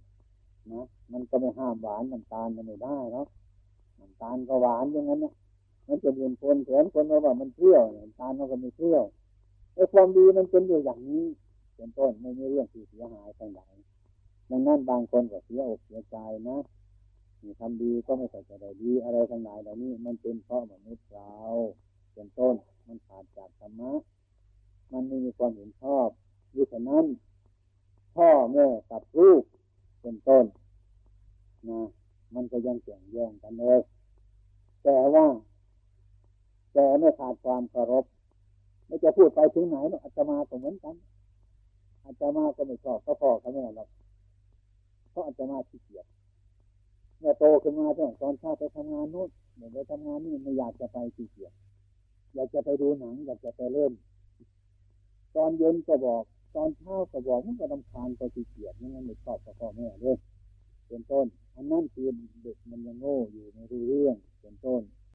นะมันก็ไม่ห้ามหวานน้ำตาลมันไม่ได้เนาะ ตาลก็หวานอย่างนั้นนะมันจะเป็นคนแขนคนเราว่ามันเปรี้ยวตาลมันก็ไม่เปรี้ยวไอ้ความดีมันเป็นอยู่อย่างนี้เป็นต้นไม่มีเรื่องที่เสียหายทั้งหลายดังนั้นบางคนก็เสียอกเสียใจนะมีทำดีก็ไม่ใส่ใจได้ดีอะไรทั้งหลายเหล่านี้ มันเป็นเพราะมนุษย์เราเป็นต้น มันขาดจากธรรมะ มันไม่มีความเห็นชอบดังฉะนั้นพ่อแม่กับลูกเป็นต้นนะ มันก็ยังแข่งแย่งกันเลย แต่ว่า แต่ไม่ขาดความเคารพไม่จะพูดไปถึงไหนหรอกอาตมาก็เหมือนกันอาตมาก็ไม่ชอบเขาพ่อเขาแม่หรอกเพราะอาตมาขี้เกียจเมื่อโตขึ้นมาตอนช้าไปทำงานโน้นเมื่อไปทำงานนี่ไม่อยากจะไปขี้เกียจอยากจะไปดูหนัง อยากจะไปเล่นตอนเย็นก็บอก ตอนเช้าก็บอกมันก็ลำคาญก็ขี้เกียจนั่นไม่ชอบกับพ่อแม่เลย เป็นต้น อันนั้นคือเด็กมันยังโง่อยู่ไม่รู้เรื่องเป็นต้น